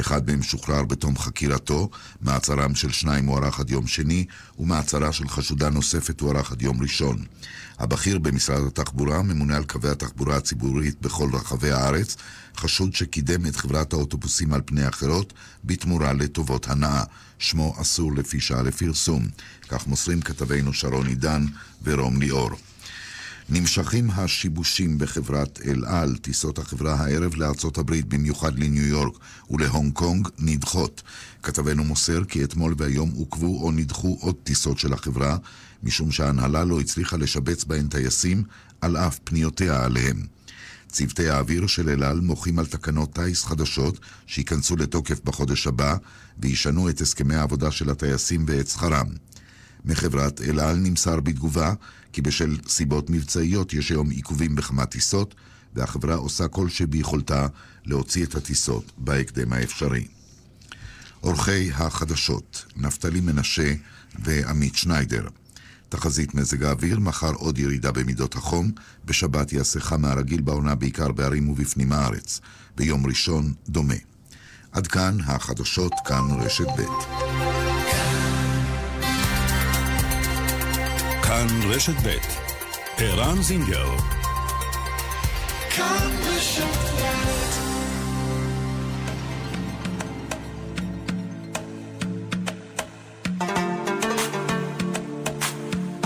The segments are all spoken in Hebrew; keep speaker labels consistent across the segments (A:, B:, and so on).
A: אחד מהם שוחרר בתום חקירתו, מעצרם של שניים הוארך עד יום שני, ומעצרה של חשודה נוספת הוארך עד יום ראשון. הבכיר במשרד התחבורה, ממונה על קווי התחבורה הציבורית בכל רחבי הארץ, חשוד שקידם את חברת האוטובוסים על פני אחרות בתמורה לטובות הנאה. שמו אסור לפי שעה לפרסום. כך מוסרים כתבינו שרון עידן ורום ליאור. נמשכים השיבושים בחברת אל על, טיסות החברה הערב לארצות הברית, במיוחד לניו יורק ולהונג קונג, נדחות. כתבנו מוסר כי אתמול והיום עוכבו או נדחו עוד טיסות של החברה, משום שההנהלה לא הצליחה לשבץ בהן טייסים, על אף פניותיה עליהם. צוותי האוויר של אל על מוחים על תקנות טיס חדשות שייכנסו לתוקף בחודש הבא וישנו את הסכמי העבודה של הטייסים ואת שכרם. מחברת אל על נמסר בתגובה כי בשל סיבות מבצעיות יש היום עיכובים בכמה טיסות והחברה עושה כל שביכולתה להוציא את הטיסות בהקדם האפשרי. עורכי החדשות, נפתלי מנשה ועמית שניידר. תחזית מזג האוויר, מחר עוד ירידה במידות החום, בשבת יעשה חם מהרגיל בעונה בעיקר בערים ובפנים הארץ. ביום ראשון, דומה. עד כאן החדשות, כאן רשת ב'.
B: כאן רשת ב' ערן זינגר כאן רשת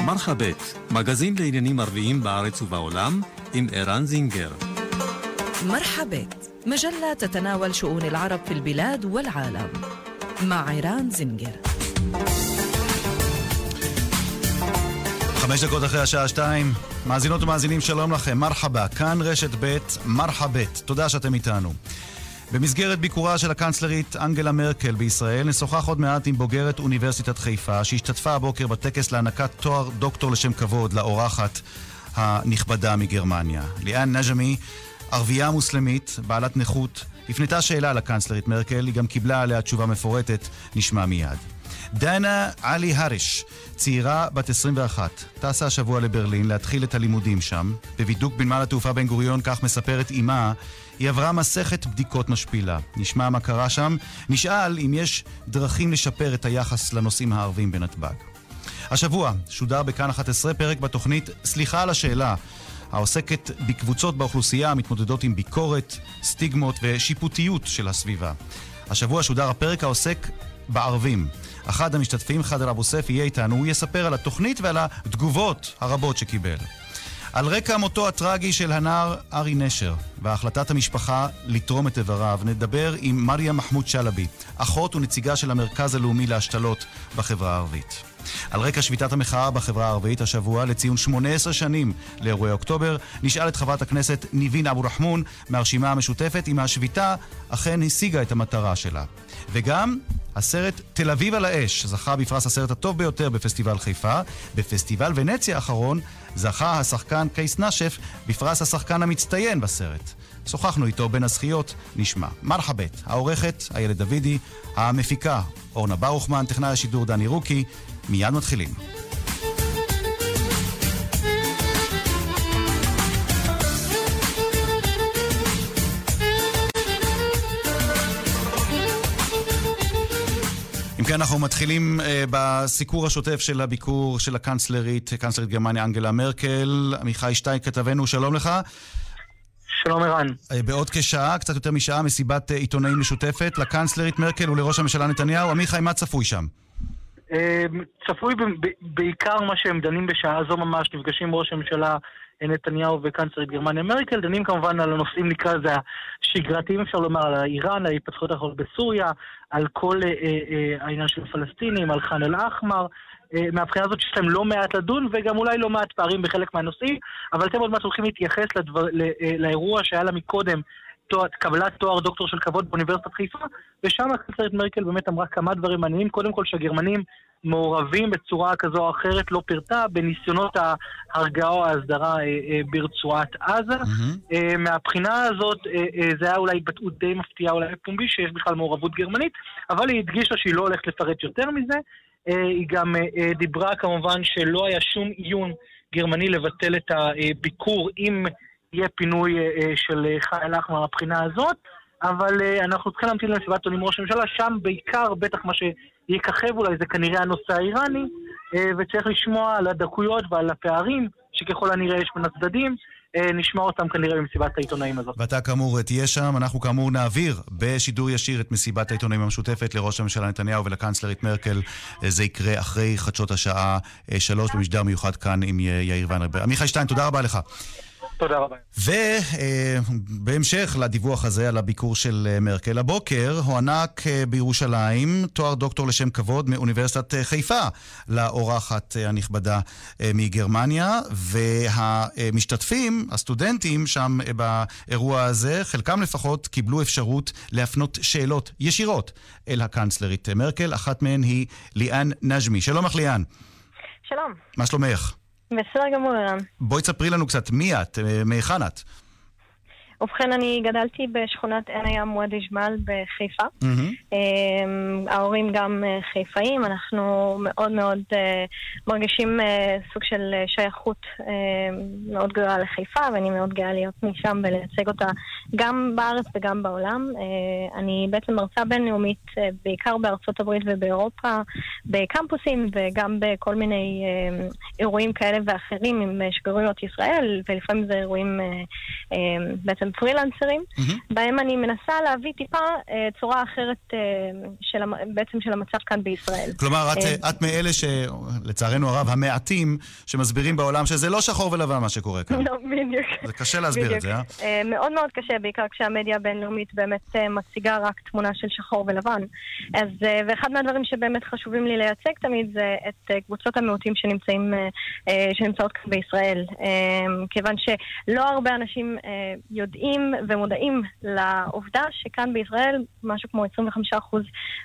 B: מרחבת, מגזין לעניינים ערביים בארץ ובעולם, עם ערן זינגר.
C: مرحبت مجلة تتناول شؤون العرب في البلاد والعالم مع عيران زنجر
D: חמש דקות אחרי השעה שתיים, מאזינות ומאזינים שלום לכם, מרחבה, כאן רשת ב', מרחבת, תודה שאתם איתנו. במסגרת ביקורה של הקנצלרית אנגלה מרקל בישראל, נשוחח עוד מעט עם בוגרת אוניברסיטת חיפה, שהשתתפה הבוקר בטקס להענקת תואר דוקטור לשם כבוד לאורחת הנכבדה מגרמניה. ליאן נג'מי, ערבייה מוסלמית, בעלת נכות, הפנתה שאלה לקנצלרית מרקל, היא גם קיבלה עליה תשובה מפורטת, נשמע מיד. דנה עלי הריש, צעירה בת 21, טסה השבוע לברלין להתחיל את הלימודים שם. בבידוק בנמל התעופה בן גוריון, כך מספרת אימה, היא עברה מסכת בדיקות משפילה. נשמע מה קרה שם, נשאל אם יש דרכים לשפר את היחס לנוסעים הערבים בנתב"ג. השבוע שודר בכאן 11 פרק בתוכנית "סליחה על השאלה", העוסקת בקבוצות באוכלוסייה המתמודדות עם ביקורת, סטיגמות ושיפוטיות של הסביבה. השבוע שודר הפרק העוסק בערבים. אחד המשתתפים, חאדר אבו סף, יהיה איתנו, הוא יספר על התוכנית ועל התגובות הרבות שקיבל. על רקע מותו הטרגי של הנער ארי נשר והחלטת המשפחה לתרום את איבריו, נדבר עם מריה מחמוד שלבי, אחות ונציגה של המרכז הלאומי להשתלות בחברה הערבית. על רקע שביתת המחאה בחברה הערבית השבוע לציון 18 שנים לאירועי אוקטובר, נשאל את חברת הכנסת ניבין אבו רחמון מהרשימה המשותפת אם השביתה אכן השיגה את המטרה שלה. וגם הסרט תל אביב על האש זכה בפרס הסרט הטוב ביותר בפסטיבל חיפה. בפסטיבל ונציה האחרון זכה השחקן קייס נשף בפרס השחקן המצטיין בסרט. שוחחנו איתו בין הזכיות, נשמע. מרחבת, העורכת איילת דוידי, המפיקה אורנה ברוכמן, טכנאי השידור דני רוקי. מיד מתחילים. כן, אנחנו מתחילים uh, בסיקור השוטף של הביקור של הקנצלרית, קנצלרית גרמניה אנגלה מרקל. עמיחי שטיין, כתבנו, שלום לך.
E: שלום ערן.
D: Uh, בעוד כשעה, קצת יותר משעה, מסיבת uh, עיתונאים משותפת לקנצלרית מרקל ולראש הממשלה נתניהו. עמיחי, מה צפוי שם?
E: צפוי בעיקר מה שהם דנים בשעה זו ממש, נפגשים ראש הממשלה נתניהו וקנצלרית גרמניה מרקל, דנים כמובן על הנושאים, נקרא לזה השגרתיים, אפשר לומר, על איראן, על ההתפתחות האחרות בסוריה, על כל אה, אה, העניין של הפלסטינים, על ח'אן אל-אחמר. אה, מהבחינה הזאת שיש להם לא מעט לדון, וגם אולי לא מעט פערים בחלק מהנושאים, אבל אתם עוד מעט הולכים להתייחס לדבר, לא, אה, לאירוע שהיה לה מקודם, תואר, קבלת תואר דוקטור של כבוד באוניברסיטת חיפה, ושם הקנצלרית מרקל באמת אמרה כמה דברים מעניינים. קודם כל שהגרמנים מעורבים בצורה כזו או אחרת, לא פירטה, בניסיונות ההרגעה או ההסדרה אה, אה, ברצועת עזה. Mm-hmm. מהבחינה הזאת, זה היה אולי התבטאות די מפתיעה אולי בפומבי, שיש בכלל מעורבות גרמנית, אבל היא הדגישה שהיא לא הולכת לפרט יותר מזה. היא גם דיברה כמובן שלא היה שום עיון גרמני לבטל את הביקור אם... יהיה פינוי אה, של חייל אחמר מהבחינה הזאת, אבל אנחנו צריכים להמתין למסיבת עולים ראש הממשלה, שם בעיקר, בטח מה שיככב אולי זה כנראה הנושא האיראני, וצריך לשמוע על הדקויות ועל הפערים שככל הנראה יש בין הצדדים. אה, נשמע אותם כנראה במסיבת העיתונאים הזאת.
D: ואתה כאמור תהיה שם, אנחנו כאמור נעביר בשידור ישיר את מסיבת העיתונאים המשותפת לראש הממשלה נתניהו ולקנצלרית מרקל. אה, זה יקרה אחרי חדשות השעה אה, שלוש במשדר מיוחד כאן עם יאיר ויינרב. עמיחי שטיין, תודה רבה לך.
E: תודה רבה.
D: ובהמשך לדיווח הזה על הביקור של אה, מרקל, הבוקר הוענק אה, בירושלים תואר דוקטור לשם כבוד מאוניברסיטת אה, חיפה לאורחת הנכבדה מגרמניה, והמשתתפים, הסטודנטים שם באירוע הזה, חלקם לפחות קיבלו אפשרות להפנות שאלות ישירות אל הקנצלרית מרקל, אחת מהן היא ליאן נג'מי. שלום לך ליאן.
F: שלום.
D: מה שלומך?
F: בסדר גמור, ערן.
D: בואי תספרי לנו קצת מי את, אה, מהיכן את.
F: ובכן, אני גדלתי בשכונת עין הים ואדי ג'מאל בחיפה. Mm-hmm. ההורים גם אה, חיפאים, אנחנו מאוד מאוד אה, מרגישים סוג של שייכות מאוד גדולה לחיפה, ואני מאוד גאה להיות משם ולייצג אותה גם בארץ וגם בעולם. אני בעצם מרצה בינלאומית, בעיקר בארצות הברית ובאירופה, בקמפוסים וגם בכל מיני אירועים כאלה ואחרים עם שגרירויות ישראל, ולפעמים זה אירועים בעצם בעצם פרילנסרים, mm-hmm. בהם אני מנסה להביא טיפה אה, צורה אחרת אה, של, בעצם של המצב כאן בישראל.
D: כלומר, את, אה, את מאלה שלצערנו הרב, המעטים, שמסבירים בעולם שזה לא שחור ולבן מה שקורה כאן.
F: לא, בדיוק.
D: זה קשה להסביר בדיוק. את זה, אה?
F: מאוד מאוד קשה, בעיקר כשהמדיה הבינלאומית באמת מציגה רק תמונה של שחור ולבן. אז, ואחד מהדברים שבאמת חשובים לי לייצג תמיד זה את קבוצות המיעוטים שנמצאים, שנמצאות כאן בישראל. כיוון שלא הרבה אנשים יודעים יודעים ומודעים לעובדה שכאן בישראל משהו כמו 25%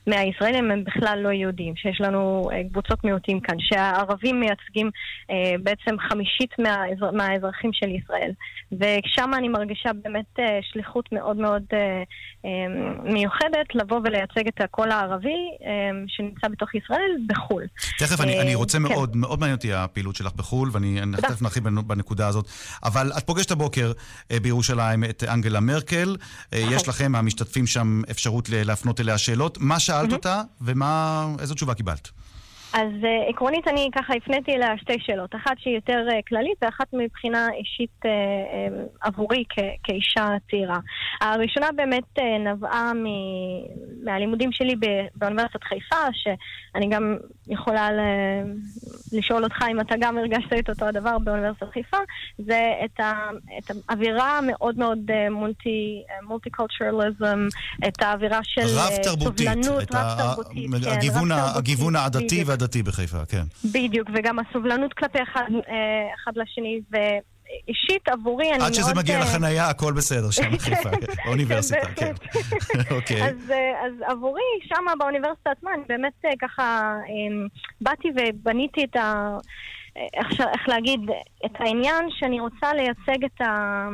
F: מהישראלים הם בכלל לא יהודים, שיש לנו אה, קבוצות מיעוטים כאן, שהערבים מייצגים אה, בעצם חמישית מהאזר, מהאזרחים של ישראל. ושם אני מרגישה באמת אה, שליחות מאוד מאוד מיוחדת לבוא ולייצג את הקול הערבי שנמצא בתוך ישראל בחו"ל.
D: תכף, אני, אני רוצה כן. מאוד, מאוד מעניין אותי הפעילות שלך בחו"ל, ואני תכף נרחיב בנקודה הזאת. אבל את פוגשת הבוקר בירושלים את אנגלה מרקל. אה, יש לכם, המשתתפים שם, אפשרות להפנות אליה שאלות. מה שאלת אותה ואיזו תשובה קיבלת?
F: אז uh, עקרונית אני ככה הפניתי אליה שתי שאלות. אחת שהיא יותר uh, כללית ואחת מבחינה אישית uh, uh, עבורי כ- כאישה צעירה. הראשונה באמת uh, נבעה מ- מהלימודים שלי ב- באוניברסיטת חיפה, שאני גם יכולה ל- לשאול אותך אם אתה גם הרגשת את אותו הדבר באוניברסיטת חיפה, זה את, ה- את האווירה המאוד מאוד מולטי, מולטי קולטורליזם, את האווירה של סובלנות,
D: רב-תרבותית. כן, הגיוון העדתי הדתי בחיפה, כן.
F: בדיוק, וגם הסובלנות כלפי אחד, אה, אחד לשני, ו... אישית עבורי אני מאוד...
D: עד שזה מגיע אה, לחנייה, הכל בסדר שם בחיפה, באוניברסיטה, כן.
F: אוקיי. אה, אז עבורי, שם באוניברסיטה עצמה, אני באמת ככה באתי ובניתי את ה... איך להגיד, את העניין שאני רוצה לייצג את ה...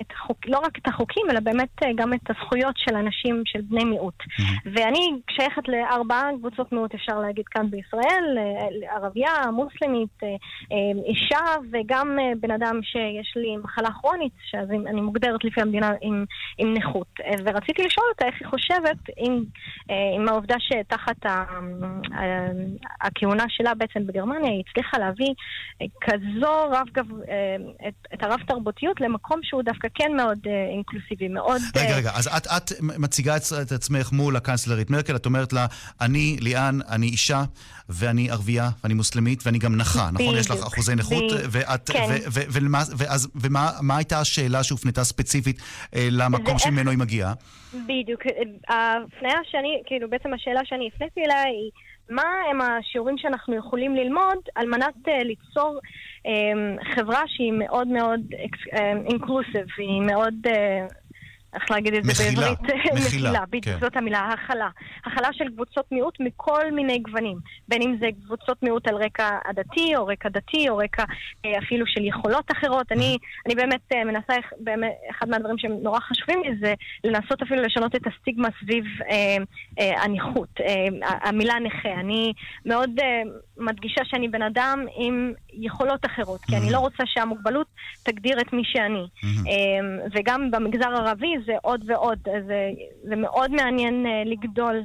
F: את החוק, לא רק את החוקים, אלא באמת אה, גם את הזכויות של אנשים, של בני מיעוט. Mm-hmm. ואני שייכת לארבעה קבוצות מיעוט, אפשר להגיד, כאן בישראל, אה, ערבייה, מוסלמית, אה, אישה, וגם בן אדם שיש לי מחלה כרונית, שאז אני מוגדרת לפי המדינה עם, עם נכות. ורציתי לשאול אותה איך היא חושבת עם, עם העובדה שתחת ה, הכהונה שלה בעצם בגרמניה, היא הצליחה להביא כזו רב, את, את הרב תרבותיות למקום שהוא דווקא דווקא כן מאוד uh, אינקלוסיבי, מאוד...
D: רגע, uh... רגע, אז את, את מציגה את, את עצמך מול הקנצלרית מרקל, את אומרת לה, אני, ליאן, אני אישה, ואני ערבייה, ואני מוסלמית, ואני גם נכה, נכון? יש לך אחוזי נכות, ואת... כן. ומה הייתה השאלה שהופנתה ספציפית אה, למקום שממנו היא מגיעה?
F: בדיוק. ההפניה שאני, כאילו, בעצם השאלה שאני הפניתי אליה היא... מה הם השיעורים שאנחנו יכולים ללמוד על מנת uh, ליצור um, חברה שהיא מאוד מאוד אינקלוסיב, um, היא מאוד... איך להגיד את זה בעברית?
D: מכילה,
F: בדיוק, כן. זאת המילה, הכלה. הכלה של קבוצות מיעוט מכל מיני גוונים. בין אם זה קבוצות מיעוט על רקע עדתי, או רקע דתי, או רקע אה, אפילו של יכולות אחרות. אני, אני באמת אה, מנסה, באמת, אחד מהדברים שהם נורא חשובים לי זה לנסות אפילו לשנות את הסטיגמה סביב אה, אה, הנכות, אה, המילה נכה. אני מאוד אה, מדגישה שאני בן אדם עם יכולות אחרות, כי אני לא רוצה שהמוגבלות תגדיר את מי שאני. וגם במגזר הערבי זה עוד ועוד, זה, זה מאוד מעניין לגדול.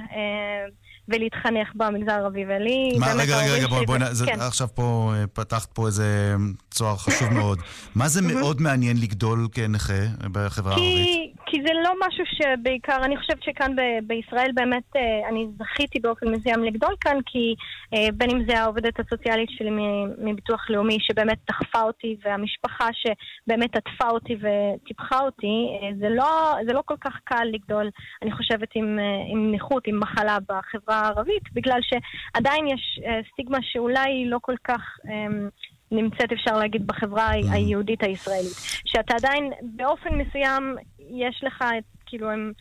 F: ולהתחנך במגזר הערבי, ולי...
D: מה, רגע, רגע, רגע, בואי, בואי, כן. עכשיו פה, פתחת פה איזה צוהר חשוב מאוד. מה זה מאוד מעניין לגדול כנכה בחברה הערבית?
F: כי זה לא משהו שבעיקר, אני חושבת שכאן ב- בישראל באמת אה, אני זכיתי באופן מסוים לגדול כאן, כי אה, בין אם זה העובדת הסוציאלית שלי מביטוח לאומי שבאמת דחפה אותי, והמשפחה שבאמת עטפה אותי וטיפחה אותי, אה, זה, לא, זה לא כל כך קל לגדול, אני חושבת, עם, עם נכות, עם מחלה בחברה הערבית, בגלל שעדיין יש סטיגמה שאולי לא כל כך... נמצאת, אפשר להגיד, בחברה mm. היהודית הישראלית. שאתה עדיין, באופן מסוים, יש לך את, כאילו, הם,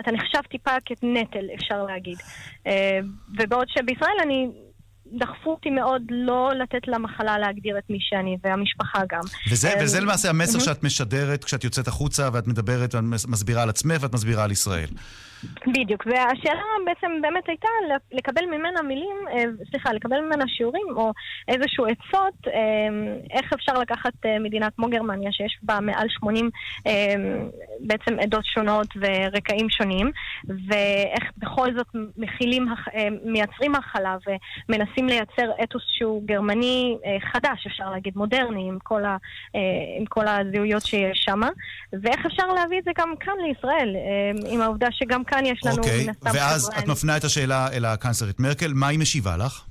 F: אתה נחשב טיפה כנטל, אפשר להגיד. אה, ובעוד שבישראל אני... דחפו אותי מאוד לא לתת למחלה להגדיר את מי שאני, והמשפחה גם.
D: וזה, אה, וזה למעשה המסר שאת משדרת כשאת יוצאת החוצה ואת מדברת, ואת מסבירה על עצמך ואת מסבירה על ישראל.
F: בדיוק, והשאלה בעצם באמת הייתה לקבל ממנה מילים, אה, סליחה, לקבל ממנה שיעורים או איזשהו עצות, אה, איך אפשר לקחת אה, מדינה כמו גרמניה, שיש בה מעל 80 בעצם עדות שונות ורקעים שונים, ואיך בכל זאת מכילים, מייצרים הכלה ומנסים לייצר אתוס שהוא גרמני חדש, אפשר להגיד, מודרני, עם כל, ה, עם כל הזהויות שיש שם, ואיך אפשר להביא את זה גם כאן לישראל, עם העובדה שגם כאן יש לנו...
D: אוקיי, ואז את מפנה את השאלה אל הקאנצלרית מרקל, מה היא משיבה לך?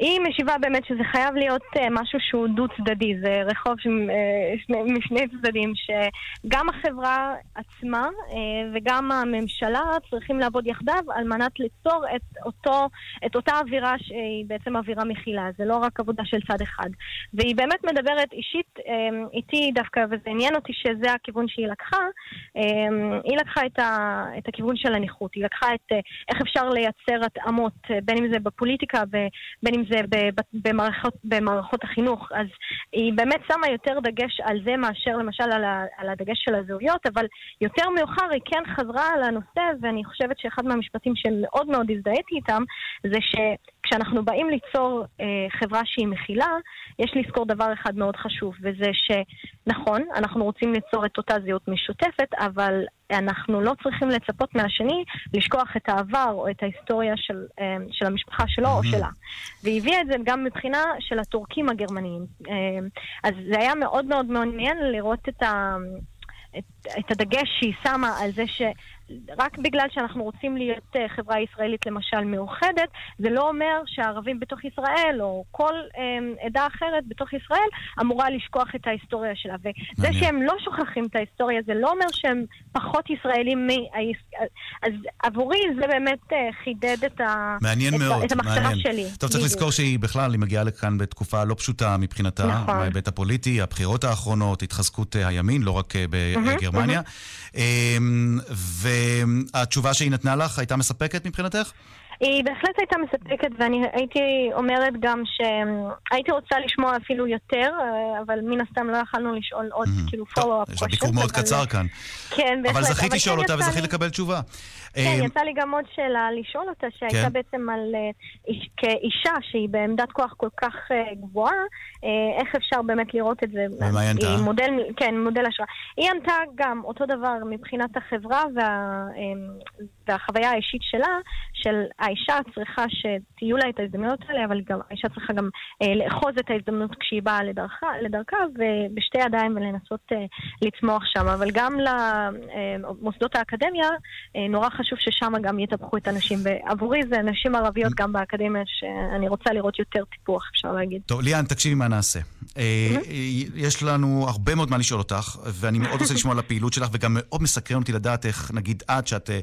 F: היא משיבה באמת שזה חייב להיות uh, משהו שהוא דו-צדדי, זה רחוב שני, משני צדדים, שגם החברה עצמה uh, וגם הממשלה צריכים לעבוד יחדיו על מנת ליצור את, אותו, את אותה אווירה שהיא בעצם אווירה מכילה, זה לא רק עבודה של צד אחד. והיא באמת מדברת אישית איתי דווקא, וזה עניין אותי שזה הכיוון שהיא לקחה, היא לקחה את, ה, את הכיוון של הנכות, היא לקחה את איך אפשר לייצר התאמות, בין אם זה בפוליטיקה ובין אם זה במערכות, במערכות החינוך. אז היא באמת שמה יותר דגש על זה מאשר למשל על, ה, על הדגש של הזהויות, אבל יותר מאוחר היא כן חזרה על הנושא, ואני חושבת שאחד מהמשפטים שמאוד מאוד הזדהיתי איתם, זה שכשאנחנו באים ליצור אה, חברה שהיא מכילה, יש לזכור דבר אחד מאוד חשוב, וזה שנכון, אנחנו רוצים ליצור את אותה זהות משותפת, אבל אנחנו לא צריכים לצפות מהשני לשכוח את העבר או את ההיסטוריה של, אה, של המשפחה שלו או שלה. והיא הביאה את זה גם מבחינה של הטורקים הגרמניים. אה, אז זה היה מאוד מאוד מעניין לראות את ה... את, את הדגש שהיא שמה על זה ש... רק בגלל שאנחנו רוצים להיות אה, חברה ישראלית למשל מאוחדת, זה לא אומר שהערבים בתוך ישראל, או כל אה, עדה אחרת בתוך ישראל, אמורה לשכוח את ההיסטוריה שלה. וזה מעניין. שהם לא שוכחים את ההיסטוריה, זה לא אומר שהם פחות ישראלים מ... אז עבורי זה באמת אה, חידד את, ה...
D: מעניין את, מאוד,
F: את המחשבה
D: מעניין.
F: שלי.
D: טוב, צריך לזכור שהיא בכלל, היא מגיעה לכאן בתקופה לא פשוטה מבחינתה, נכון. בהיבט הפוליטי, הבחירות האחרונות, התחזקות אה, הימין, לא רק בגרמניה. אמ, והתשובה שהיא נתנה לך הייתה מספקת מבחינתך?
F: היא בהחלט הייתה מספקת, ואני הייתי אומרת גם שהייתי רוצה לשמוע אפילו יותר, אבל מן הסתם לא יכלנו לשאול עוד, כאילו, פולו-אפ.
D: יש לה ביקור מאוד קצר כאן.
F: כן, בהחלט.
D: אבל זכית לשאול כן אותה וזכית לקבל תשובה.
F: כן, אה, יצא לי גם עוד שאלה לשאול אותה, שהייתה כן. בעצם על, אה, כאישה שהיא בעמדת כוח כל כך אה, גבוהה, איך אפשר באמת לראות את זה.
D: ומה היא ענתה?
F: מודל, כן, מודל השראה. היא ענתה גם אותו דבר מבחינת החברה וה, והחוויה האישית שלה, של האישה צריכה שתהיו לה את ההזדמנויות האלה, אבל גם האישה צריכה גם לאחוז את ההזדמנות כשהיא באה לדרכה, לדרכה ובשתי ידיים ולנסות לצמוח שם. אבל גם למוסדות האקדמיה, נורא חשוב ששם גם יטפחו את הנשים. ועבורי זה נשים ערביות גם באקדמיה, שאני רוצה לראות יותר טיפוח, אפשר להגיד.
D: טוב, ליאן, תקשיבי מה נעשה. אה, יש לנו הרבה מאוד מה לשאול אותך, ואני מאוד רוצה לשמוע על הפעילות שלך, וגם מאוד מסקרן אותי לדעת איך, נגיד את, שאת, אה,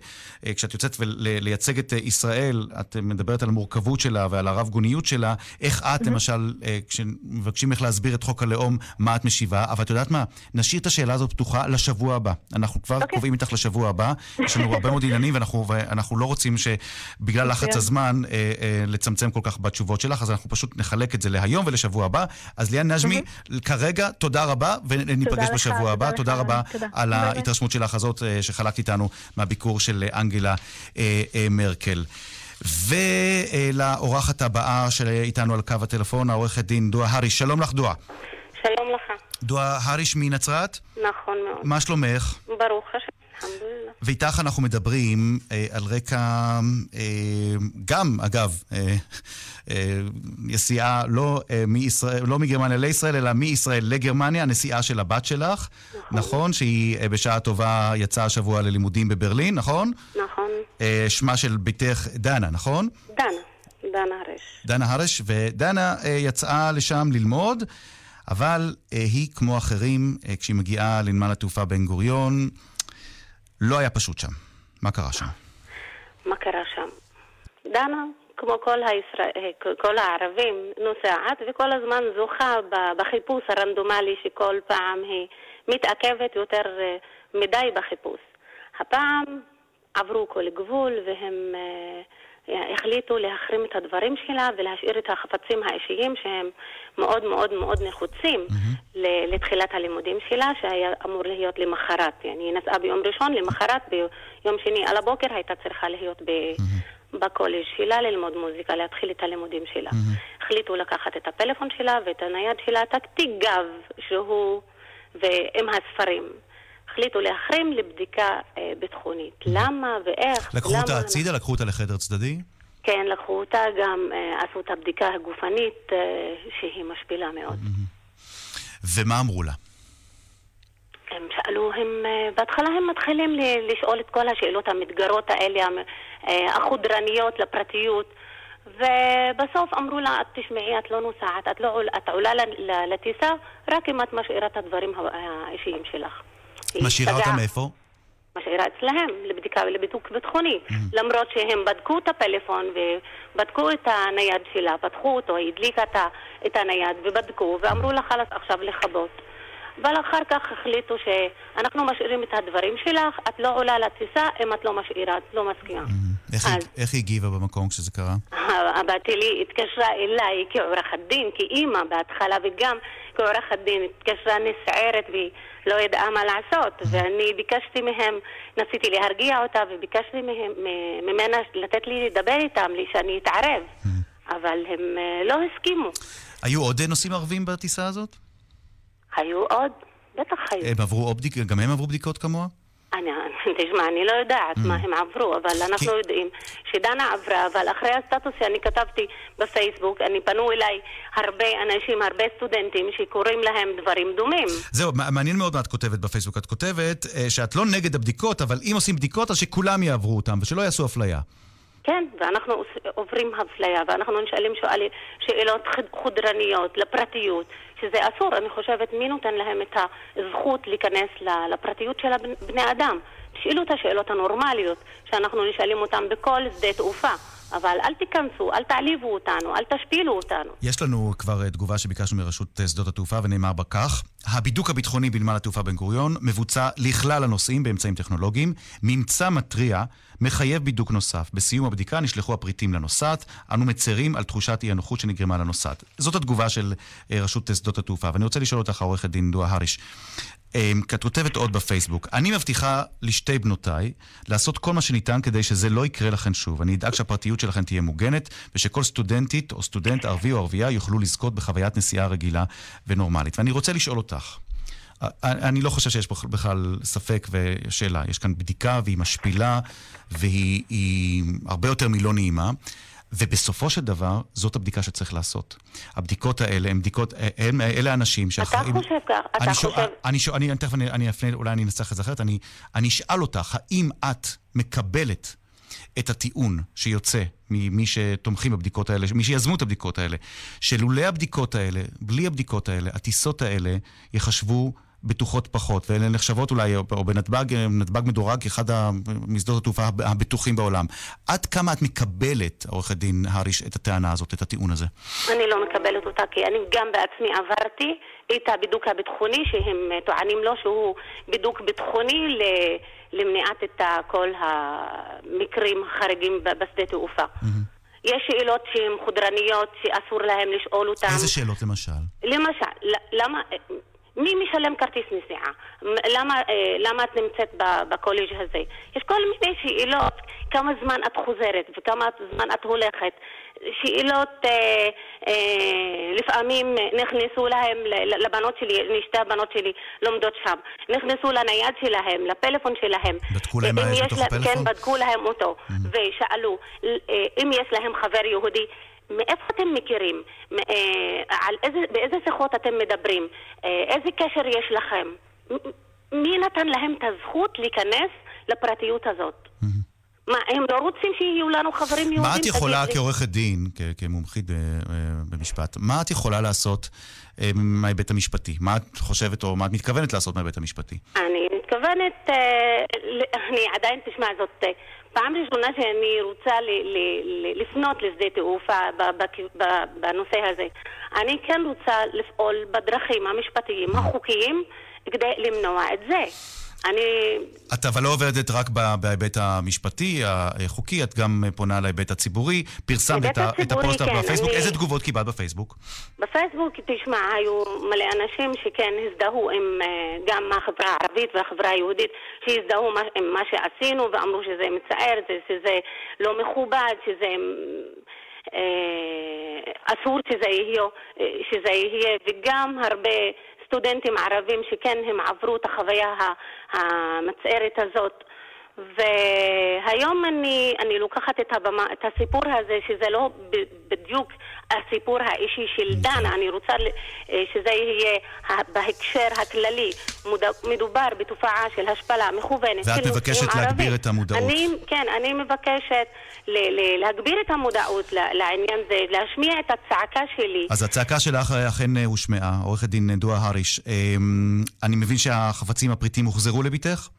D: כשאת יוצאת לייצג את ישראל, את מדברת על המורכבות שלה ועל הרב גוניות שלה, איך את, למשל, אה, כשמבקשים ממך להסביר את חוק הלאום, מה את משיבה, אבל את יודעת מה? נשאיר את השאלה הזאת פתוחה לשבוע הבא. אנחנו כבר okay. אוקיי. קובעים איתך לשבוע הבא, יש לנו הרבה מאוד עניינים, ואנחנו, ואנחנו לא רוצים שבגלל לחץ. הזמן אה, אה, לצמצם כל כך בתשובות שלך, אז אנחנו פשוט נחלק את זה להיום ולשבוע הבא. אז ליאן נג'מי, כרגע, תודה רבה, וניפגש בשבוע הבא. תודה רבה על ההתרשמות שלך הזאת אה, שחלקת איתנו מהביקור של אנגלה אה, אה, מרקל. ולאורחת הבאה שאיתנו על קו הטלפון, העורכת דין דואה הריש. שלום לך, דואה.
G: שלום לך.
D: דואה הריש מנצרת?
G: נכון מאוד.
D: מה שלומך?
G: ברוך השם.
D: ואיתך אנחנו מדברים אה, על רקע, אה, גם, אגב, אה, אה, נסיעה לא, אה, מישראל, לא מגרמניה לישראל, אלא מישראל לגרמניה, הנסיעה של הבת שלך, נכון, נכון שהיא אה, בשעה טובה יצאה השבוע ללימודים בברלין, נכון?
G: נכון.
D: אה, שמה של בתך דנה, נכון?
G: דנה. דנה הרש.
D: דנה הרש, ודנה אה, יצאה לשם ללמוד, אבל אה, היא, כמו אחרים, אה, כשהיא מגיעה לנמל התעופה בן גוריון, לא היה פשוט שם. מה קרה שם?
G: מה קרה שם? דנה, כמו כל, הישראל, כל הערבים, נוסעת וכל הזמן זוכה בחיפוש הרנדומלי שכל פעם היא מתעכבת יותר אה, מדי בחיפוש. הפעם עברו כל גבול והם אה, החליטו להחרים את הדברים שלה ולהשאיר את החפצים האישיים שהם מאוד מאוד מאוד נחוצים mm-hmm. לתחילת הלימודים שלה, שהיה אמור להיות למחרת. היא נסעה ביום ראשון, למחרת ביום שני על הבוקר הייתה צריכה להיות ב... Mm-hmm. בקולג' שלה ללמוד מוזיקה, להתחיל את הלימודים שלה. Mm-hmm. החליטו לקחת את הפלאפון שלה ואת הנייד שלה, את התיק גב שהוא, ועם הספרים. החליטו להחרים לבדיקה אה, ביטחונית. Mm-hmm. למה ואיך?
D: לקחו
G: למה,
D: אותה הצידה? למה... לקחו אותה לחדר צדדי?
G: כן, לקחו אותה, גם אה, עשו את הבדיקה הגופנית, אה, שהיא משפילה מאוד.
D: ומה אמרו לה?
G: הם שאלו, הם, אה, בהתחלה הם מתחילים לשאול את כל השאלות המתגרות האלה, החודרניות לפרטיות, ובסוף אמרו לה, את תשמעי, את לא נוסעת, את, לא, את עולה לטיסה רק אם את משאירה את הדברים האישיים שלך.
D: משאירה. אותם איפה?
G: משאירה אצלהם לבדיקה ולבידוק ביטחוני. למרות שהם בדקו את הפלאפון ובדקו את הנייד שלה, פתחו אותו, היא הדליקה את הנייד ובדקו ואמרו לה חלאס עכשיו לכבות. אבל אחר כך החליטו שאנחנו משאירים את הדברים שלך, את לא עולה לטיסה אם את לא משאירה, את לא מסכימה.
D: איך היא-
G: אז
D: איך היא הגיבה במקום כשזה קרה?
G: הבת שלי התקשרה אליי כעורכת דין, כאימא בהתחלה, וגם כעורכת דין התקשרה נסערת והיא לא ידעה מה לעשות. ואני ביקשתי מהם, ניסיתי להרגיע אותה, וביקשתי מהם, ממנה לתת לי לדבר איתם, לי שאני אתערב. אבל הם אה, לא הסכימו.
D: היו עוד נוסעים ערבים בטיסה הזאת?
G: היו עוד? בטח היו.
D: הם עברו בדיקות, גם הם עברו בדיקות כמוה?
G: אני, תשמע, אני לא יודעת מה הם עברו, אבל אנחנו יודעים שדנה עברה, אבל אחרי הסטטוס שאני כתבתי בפייסבוק, אני פנו אליי הרבה אנשים, הרבה סטודנטים שקוראים להם דברים דומים.
D: זהו, מע- מעניין מאוד מה את כותבת בפייסבוק. את כותבת אה, שאת לא נגד הבדיקות, אבל אם עושים בדיקות אז שכולם יעברו אותם ושלא יעשו אפליה.
G: כן, ואנחנו עוברים אפליה, ואנחנו נשאלים שואלי, שאלות חודרניות לפרטיות, שזה אסור. אני חושבת, מי נותן להם את הזכות להיכנס לפרטיות של בני אדם? תשאלו את השאלות הנורמליות, שאנחנו נשאלים אותן בכל שדה תעופה. אבל אל תיכנסו, אל תעליבו אותנו, אל תשפילו אותנו.
D: יש לנו כבר אה, תגובה שביקשנו מרשות אה, שדות התעופה ונאמר בה כך: הבידוק הביטחוני בנמל התעופה בן גוריון מבוצע לכלל הנוסעים באמצעים טכנולוגיים. ממצא מתריע מחייב בידוק נוסף. בסיום הבדיקה נשלחו הפריטים לנוסעת. אנו מצרים על תחושת אי הנוחות שנגרמה לנוסעת. זאת התגובה של אה, רשות שדות התעופה. ואני רוצה לשאול אותך, העורכת דין דואה הריש. אה, את כותבת עוד בפייסבוק, אני מבטיחה לשתי בנותיי לעשות כל מה שניתן כדי שזה לא יקרה לכן שוב. אני אדאג שהפרטיות שלכן תהיה מוגנת, ושכל סטודנטית או סטודנט ערבי או ערבייה יוכלו לזכות בחוויית נסיעה רגילה ונורמלית. ואני רוצה לשאול אותך, א- אני לא חושב שיש בכ- בכלל ספק ושאלה. יש כאן בדיקה והיא משפילה והיא היא הרבה יותר מלא נעימה. ובסופו של דבר, זאת הבדיקה שצריך לעשות. הבדיקות האלה הן בדיקות, הם, אלה האנשים שאחראים...
G: חושב כך, אתה
D: אני
G: חושב-
D: אני שואל, אני, אני תכף אני, אני אפנה, אולי אני אנסח את זה אחרת, אני, אני אשאל אותך, האם את מקבלת את הטיעון שיוצא ממי שתומכים בבדיקות האלה, מי שיזמו את הבדיקות האלה, שלולא הבדיקות האלה, בלי הבדיקות האלה, הטיסות האלה ייחשבו בטוחות פחות, ואלה נחשבות אולי, או בנתב"ג, נתב"ג מדורג כאחד משדות התעופה הבטוחים בעולם. עד כמה את מקבלת, עורכת דין הריש, את הטענה הזאת, את הטיעון הזה?
G: אני לא מקבלת אותה, כי אני גם בעצמי עברתי את הבידוק הביטחוני, שהם טוענים לו שהוא בידוק ביטחוני ל- למניעת את כל המקרים החריגים בשדה תעופה. יש שאלות שהן חודרניות, שאסור להם לשאול אותן.
D: איזה שאלות למשל?
G: למשל, למה... מי משלם כרטיס נסיעה? למה, אה, למה את נמצאת בקולג' הזה? יש כל מיני שאלות, כמה זמן את חוזרת וכמה זמן את הולכת. שאלות, אה, אה, לפעמים נכנסו להם, לבנות שלי, לשתי הבנות שלי לומדות שם, נכנסו לנייד שלהם, לפלאפון שלהם.
D: בדקו להם מה יש בתוך הפלאפון?
G: כן, בדקו להם אותו, mm-hmm. ושאלו אה, אם יש להם חבר יהודי. מאיפה אתם מכירים? אה, על איזה, באיזה שיחות אתם מדברים? אה, איזה קשר יש לכם? מי נתן להם את הזכות להיכנס לפרטיות הזאת? מה, הם לא רוצים שיהיו לנו חברים יהודים?
D: מה את יכולה כעורכת דין, כמומחית אה, במשפט, מה את יכולה לעשות מההיבט המשפטי? מה את חושבת או מה את מתכוונת לעשות מההיבט המשפטי?
G: אני מתכוונת, אני עדיין, תשמע, זאת פעם ראשונה שאני רוצה ל- ל- לפנות לשדה תעופה בנושא הזה. אני כן רוצה לפעול בדרכים המשפטיים החוקיים כדי למנוע את זה. אני...
D: את אבל לא עובדת רק בהיבט המשפטי, החוקי, את גם פונה להיבט הציבורי. פרסמת את, הציבורי, את הפוסט כן, בפייסבוק. אני... איזה תגובות קיבלת בפייסבוק?
G: בפייסבוק, תשמע, היו מלא אנשים שכן הזדהו עם אה, גם החברה הערבית והחברה היהודית, שהזדהו עם מה שעשינו ואמרו שזה מצער, שזה לא מכובד, שזה... אה, אסור שזה יהיה, אה, שזה יהיה, וגם הרבה סטודנטים ערבים שכן הם עברו את החוויה המצערת הזאת. והיום אני, אני לוקחת את, הבמה, את הסיפור הזה, שזה לא בדיוק הסיפור האישי של דנה, אני רוצה אה, שזה יהיה בהקשר הכללי. מדובר בתופעה של השפלה מכוונת
D: ואת מבקשת להגביר את המודעות.
G: אני, כן, אני מבקשת להגביר את המודעות לעניין זה, להשמיע את הצעקה שלי.
D: אז הצעקה שלך אכן הושמעה, עורכת דין דואה הריש. אמ, אני מבין שהחפצים הפריטים הוחזרו לביתך?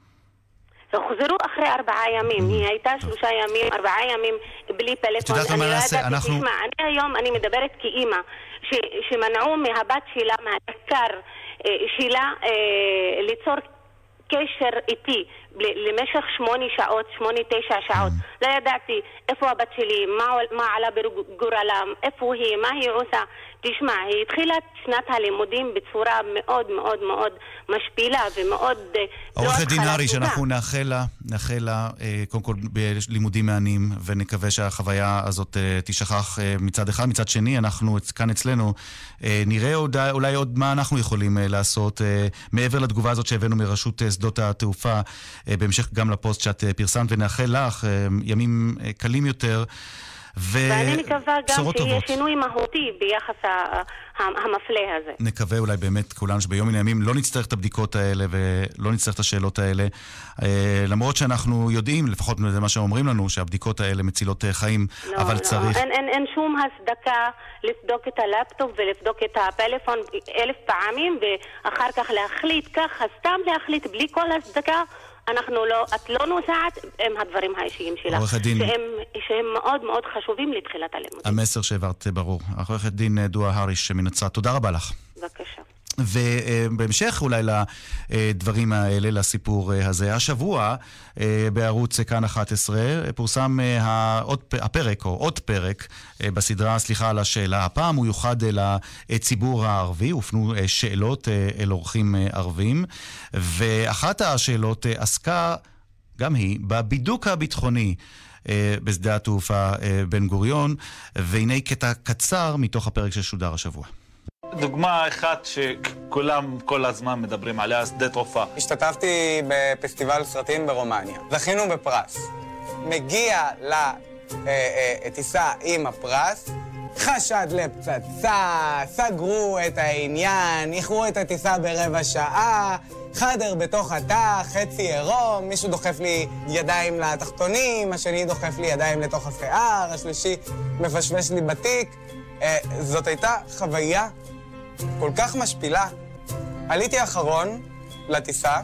G: הוחזרו אחרי ארבעה ימים. היא הייתה שלושה ימים, ארבעה ימים בלי פלאפון. את
D: יודעת מה נעשה? אנחנו...
G: תשמע, אני היום, אני מדברת כאימא, שמנעו מהבת שלה, מהדקר אה, שלה, אה, ליצור קשר איתי למשך שמונה שעות, שמונה, תשע שעות. Mm. לא ידעתי איפה הבת שלי, מה, מה עלה בגורלם, איפה היא, מה היא עושה. תשמע, היא התחילה את שנת הלימודים בצורה מאוד מאוד מאוד משפילה ומאוד...
D: אה, עורכת דין ארי, שאנחנו נאחל לה, נאחל לה אה, קודם כל בלימודים מהנים, ונקווה שהחוויה הזאת אה, תשכח מצד אחד. מצד שני, אנחנו כאן אצלנו נראה אולי, אולי עוד מה אנחנו יכולים לעשות, מעבר לתגובה הזאת שהבאנו מרשות שדות התעופה, בהמשך גם לפוסט שאת פרסמת, ונאחל לך ימים קלים יותר.
G: ואני מקווה גם שיהיה שינוי מהותי ביחס המפלה הזה.
D: נקווה אולי באמת כולנו שביום מן הימים לא נצטרך את הבדיקות האלה ולא נצטרך את השאלות האלה. אה, למרות שאנחנו יודעים, לפחות זה מה שאומרים לנו, שהבדיקות האלה מצילות אה, חיים, לא, אבל לא, צריך...
G: אין, אין, אין שום הצדקה לבדוק את הלפטופ ולבדוק את הפלאפון אלף פעמים ואחר כך להחליט ככה, סתם להחליט בלי כל הצדקה. אנחנו לא, את לא נוסעת עם הדברים האישיים שלך. עורכת דין... שהם, שהם מאוד מאוד חשובים לתחילת הלימודים.
D: המסר שהעברת ברור. עורכת דין דואה הריש מנצרת, תודה רבה לך.
G: בבקשה.
D: ובהמשך אולי לדברים האלה, לסיפור הזה, השבוע אה, בערוץ כאן 11 פורסם אה, הפרק, או עוד פרק, אה, בסדרה, סליחה על השאלה, הפעם הוא יוחד לציבור הערבי, הופנו שאלות אל אורחים ערבים, ואחת השאלות עסקה, גם היא, בבידוק הביטחוני. בשדה התעופה בן גוריון, והנה קטע קצר מתוך הפרק ששודר השבוע.
H: דוגמה אחת שכולם כל הזמן מדברים עליה, שדה תעופה.
I: השתתפתי בפסטיבל סרטים ברומניה. זכינו בפרס. מגיע לטיסה אה, אה, עם הפרס, חשד לפצצה, סגרו את העניין, איחרו את הטיסה ברבע שעה, חדר בתוך התא, חצי עירום, מישהו דוחף לי ידיים לתחתונים, השני דוחף לי ידיים לתוך השיער, השלישי מפשפש לי בתיק. אה, זאת הייתה חוויה כל כך משפילה. עליתי אחרון לטיסה,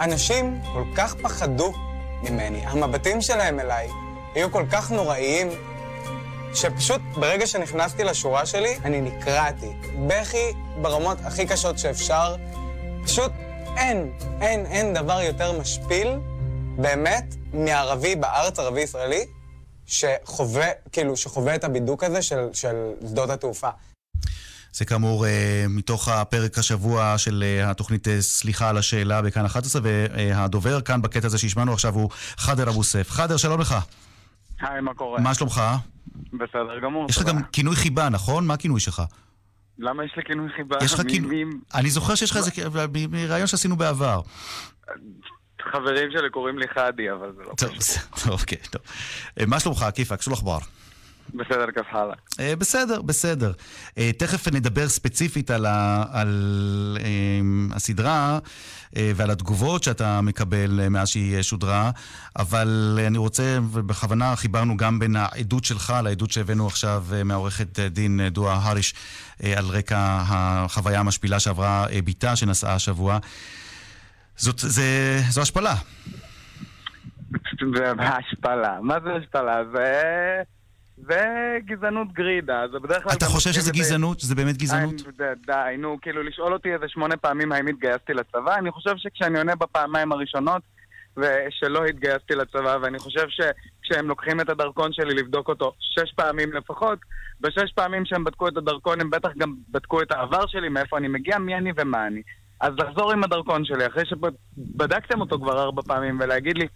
I: אנשים כל כך פחדו ממני, המבטים שלהם אליי היו כל כך נוראיים, שפשוט ברגע שנכנסתי לשורה שלי, אני נקרעתי. בכי ברמות הכי קשות שאפשר. פשוט אין, אין, אין דבר יותר משפיל, באמת, מערבי בארץ, ערבי ישראלי, שחווה, כאילו, שחווה את הבידוק הזה של, של שדות התעופה.
D: זה כאמור אה, מתוך הפרק השבוע של אה, התוכנית אה, סליחה על השאלה בכאן 11, והדובר כאן בקטע הזה שהשמענו עכשיו הוא חאדר אבו סף. חאדר, שלום לך.
J: היי, מה קורה?
D: מה שלומך?
J: בסדר גמור.
D: יש לך גם כינוי חיבה, נכון? מה הכינוי שלך?
J: למה יש לי כינוי חיבה?
D: יש לך כינוי... אני זוכר שיש לך איזה... מראיון שעשינו בעבר.
J: חברים שלי קוראים לי חדי, אבל זה לא
D: טוב, אוקיי, טוב. מה שלומך, כיפאק? שולח בר.
J: בסדר, כף הלאה.
D: Uh, בסדר, בסדר. Uh, תכף נדבר ספציפית על, ה, על uh, הסדרה uh, ועל התגובות שאתה מקבל uh, מאז שהיא שודרה, אבל uh, אני רוצה, ובכוונה חיברנו גם בין העדות שלך לעדות שהבאנו עכשיו uh, מהעורכת דין דואה הריש uh, על רקע החוויה המשפילה שעברה uh, בתה שנסעה השבוע. זאת, זה, זו השפלה.
J: זה השפלה. מה זה השפלה? זה... זה גזענות גרידה, זה בדרך כלל...
D: אתה חושב שזה גזענות? שזה באמת גזענות?
J: די, נו, כאילו לשאול אותי איזה שמונה פעמים האם התגייסתי לצבא, אני חושב שכשאני עונה בפעמיים הראשונות, ושלא התגייסתי לצבא, ואני חושב שכשהם לוקחים את הדרכון שלי לבדוק אותו שש פעמים לפחות, בשש פעמים שהם בדקו את הדרכון הם בטח גם בדקו את העבר שלי, מאיפה אני מגיע, מי אני ומה אני. אז לחזור עם הדרכון שלי, אחרי שבדקתם אותו כבר ארבע פעמים, ולהגיד לי,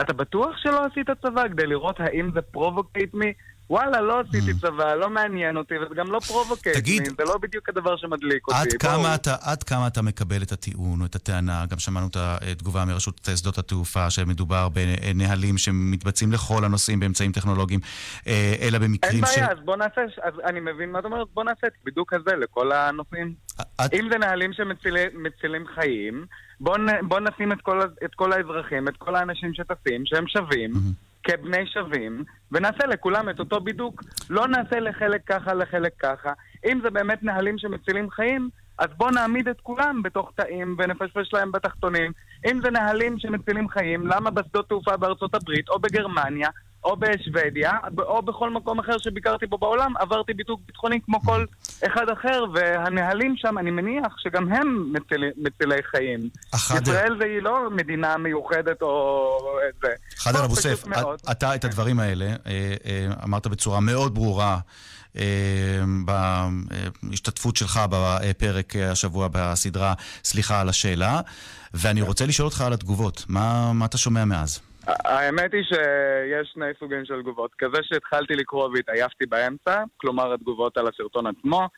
J: אתה בטוח שלא עשית צבא כדי לראות האם זה provocate me? וואלה, לא עשיתי ממ. צבא, לא מעניין אותי, וזה גם לא provocate תגיד, זה לא בדיוק הדבר שמדליק
D: אותי. עד כמה, אתה, עד כמה אתה מקבל את הטיעון או את הטענה, גם שמענו את התגובה מרשות שדות התעופה, שמדובר בנהלים שמתבצעים לכל הנושאים באמצעים טכנולוגיים, אה, אלא במקרים
J: ש... אין בעיה, אז בוא נעשה, אז אני מבין מה את אומרת, בוא נעשה את בדיוק הזה לכל הנושאים. את... אם זה נהלים שמצילים חיים, בוא, נ, בוא נשים את כל, את כל האזרחים, את כל האנשים שטסים, שהם שווים. Mm-hmm. כבני שווים, ונעשה לכולם את אותו בידוק. לא נעשה לחלק ככה, לחלק ככה. אם זה באמת נהלים שמצילים חיים, אז בואו נעמיד את כולם בתוך תאים ונפשפש להם בתחתונים. אם זה נהלים שמצילים חיים, למה בשדות תעופה בארצות הברית או בגרמניה או בשוודיה, או בכל מקום אחר שביקרתי בו בעולם, עברתי ביטוק ביטחוני כמו כל אחד אחר, והנהלים שם, אני מניח שגם הם מצילי, מצילי חיים. אחד... ישראל זה היא לא מדינה מיוחדת או איזה.
D: חדר אבו סף, אתה את הדברים האלה אה, אה, אמרת בצורה מאוד ברורה. אה, בהשתתפות שלך בפרק השבוע בסדרה סליחה על השאלה, ואני רוצה לשאול אותך על התגובות. מה, מה אתה שומע מאז?
J: האמת היא שיש שני סוגים של תגובות. כזה שהתחלתי לקרוא והתעייפתי באמצע, כלומר התגובות על הסרטון עצמו,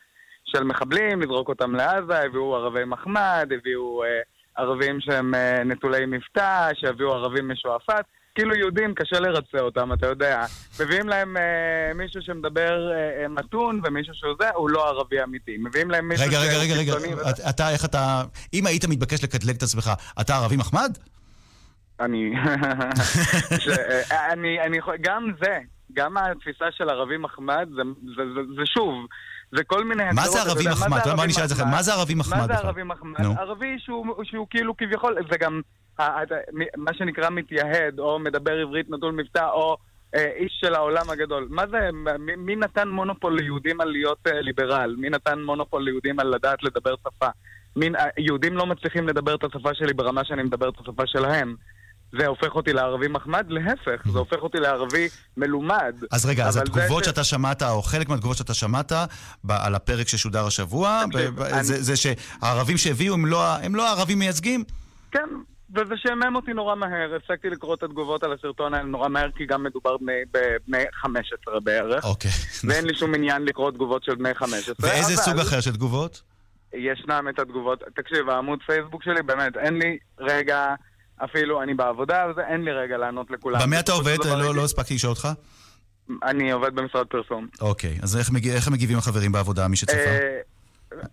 J: של מחבלים, לזרוק אותם לעזה, הביאו ערבי מחמד, הביאו אה, ערבים שהם אה, נטולי מבטא, שהביאו ערבים משועפאט. כאילו יהודים קשה לרצה אותם, אתה יודע. מביאים להם אה, מישהו שמדבר אה, אה מתון, ומישהו שהוא זה, הוא לא ערבי אמיתי. מביאים להם מישהו
D: רגע, רגע, רגע, רגע, אתה, איך אתה... אם היית מתבקש לקטלג את עצמך, אתה ערבי מחמד?
J: אני, ש, אני, אני, גם זה, גם התפיסה של ערבי מחמד, זה, זה, זה, זה שוב, זה כל מיני...
D: מה זה ערבי מחמד? בוא נשאל את זה, מה זה ערבי מחמד
J: מה זה ערבי מחמד? ערבי שהוא, כאילו כביכול, זה גם מה שנקרא מתייהד, או מדבר עברית נטול מבטא, או אה, איש של העולם הגדול. מה זה, מי, נתן מונופול ליהודים על להיות אה, ליברל? מי נתן מונופול ליהודים על לדעת לדבר שפה? מין, יהודים לא מצליחים לדבר את השפה שלי ברמה שאני מדבר את השפה שלהם. זה הופך אותי לערבי מחמד? להפך, זה הופך אותי לערבי מלומד.
D: אז רגע, אז התגובות שאתה שמעת, או חלק מהתגובות שאתה שמעת על הפרק ששודר השבוע, זה שהערבים שהביאו הם לא, לא הערבים מייצגים?
J: כן, וזה שעמם אותי נורא מהר. הפסקתי לקרוא את התגובות על הסרטון האלה נורא מהר, כי גם מדובר בבני 15 בערך.
D: אוקיי.
J: ואין לי שום עניין לקרוא תגובות של בני 15.
D: ואיזה סוג אחר של תגובות?
J: ישנם את התגובות. תקשיב, העמוד פייסבוק שלי, באמת, אין לי רגע... אפילו אני בעבודה, אז אין לי רגע לענות לכולם.
D: במה אתה עובד? לא, לא הספקתי לשאול אותך.
J: אני עובד במשרד פרסום.
D: אוקיי, אז איך, מגיע, איך מגיבים החברים בעבודה, מי שצפה? אה,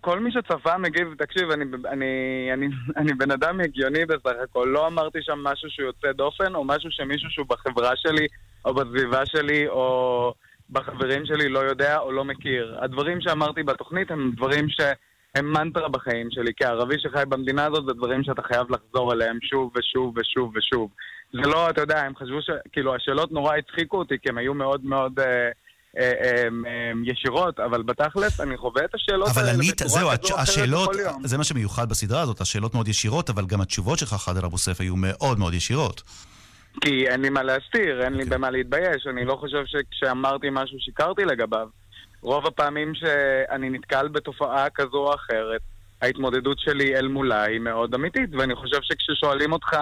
J: כל מי שצפה מגיב, תקשיב, אני, אני, אני, אני בן אדם הגיוני בסך הכל, לא אמרתי שם משהו שהוא יוצא דופן, או משהו שמישהו שהוא בחברה שלי, או בסביבה שלי, או בחברים שלי לא יודע או לא מכיר. הדברים שאמרתי בתוכנית הם דברים ש... הם מנטרה בחיים שלי. כערבי שחי במדינה הזאת, זה דברים שאתה חייב לחזור אליהם שוב ושוב ושוב ושוב. זה לא, אתה יודע, הם חשבו ש... כאילו, השאלות נורא הצחיקו אותי, כי הם היו מאוד מאוד... אה, אה, אה, אה, ישירות, אבל בתכלס אני חווה את השאלות
D: האלה בצורה זהו, כזו השאלות, כל יום. זה מה שמיוחד בסדרה הזאת, השאלות מאוד ישירות, אבל גם התשובות שלך, חאדר אבו סף, היו מאוד מאוד ישירות.
J: כי אין לי מה להסתיר, אין לי כן. במה להתבייש, אני לא חושב שכשאמרתי משהו שיקרתי לגביו. רוב הפעמים שאני נתקל בתופעה כזו או אחרת, ההתמודדות שלי אל מולה היא מאוד אמיתית, ואני חושב שכששואלים אותך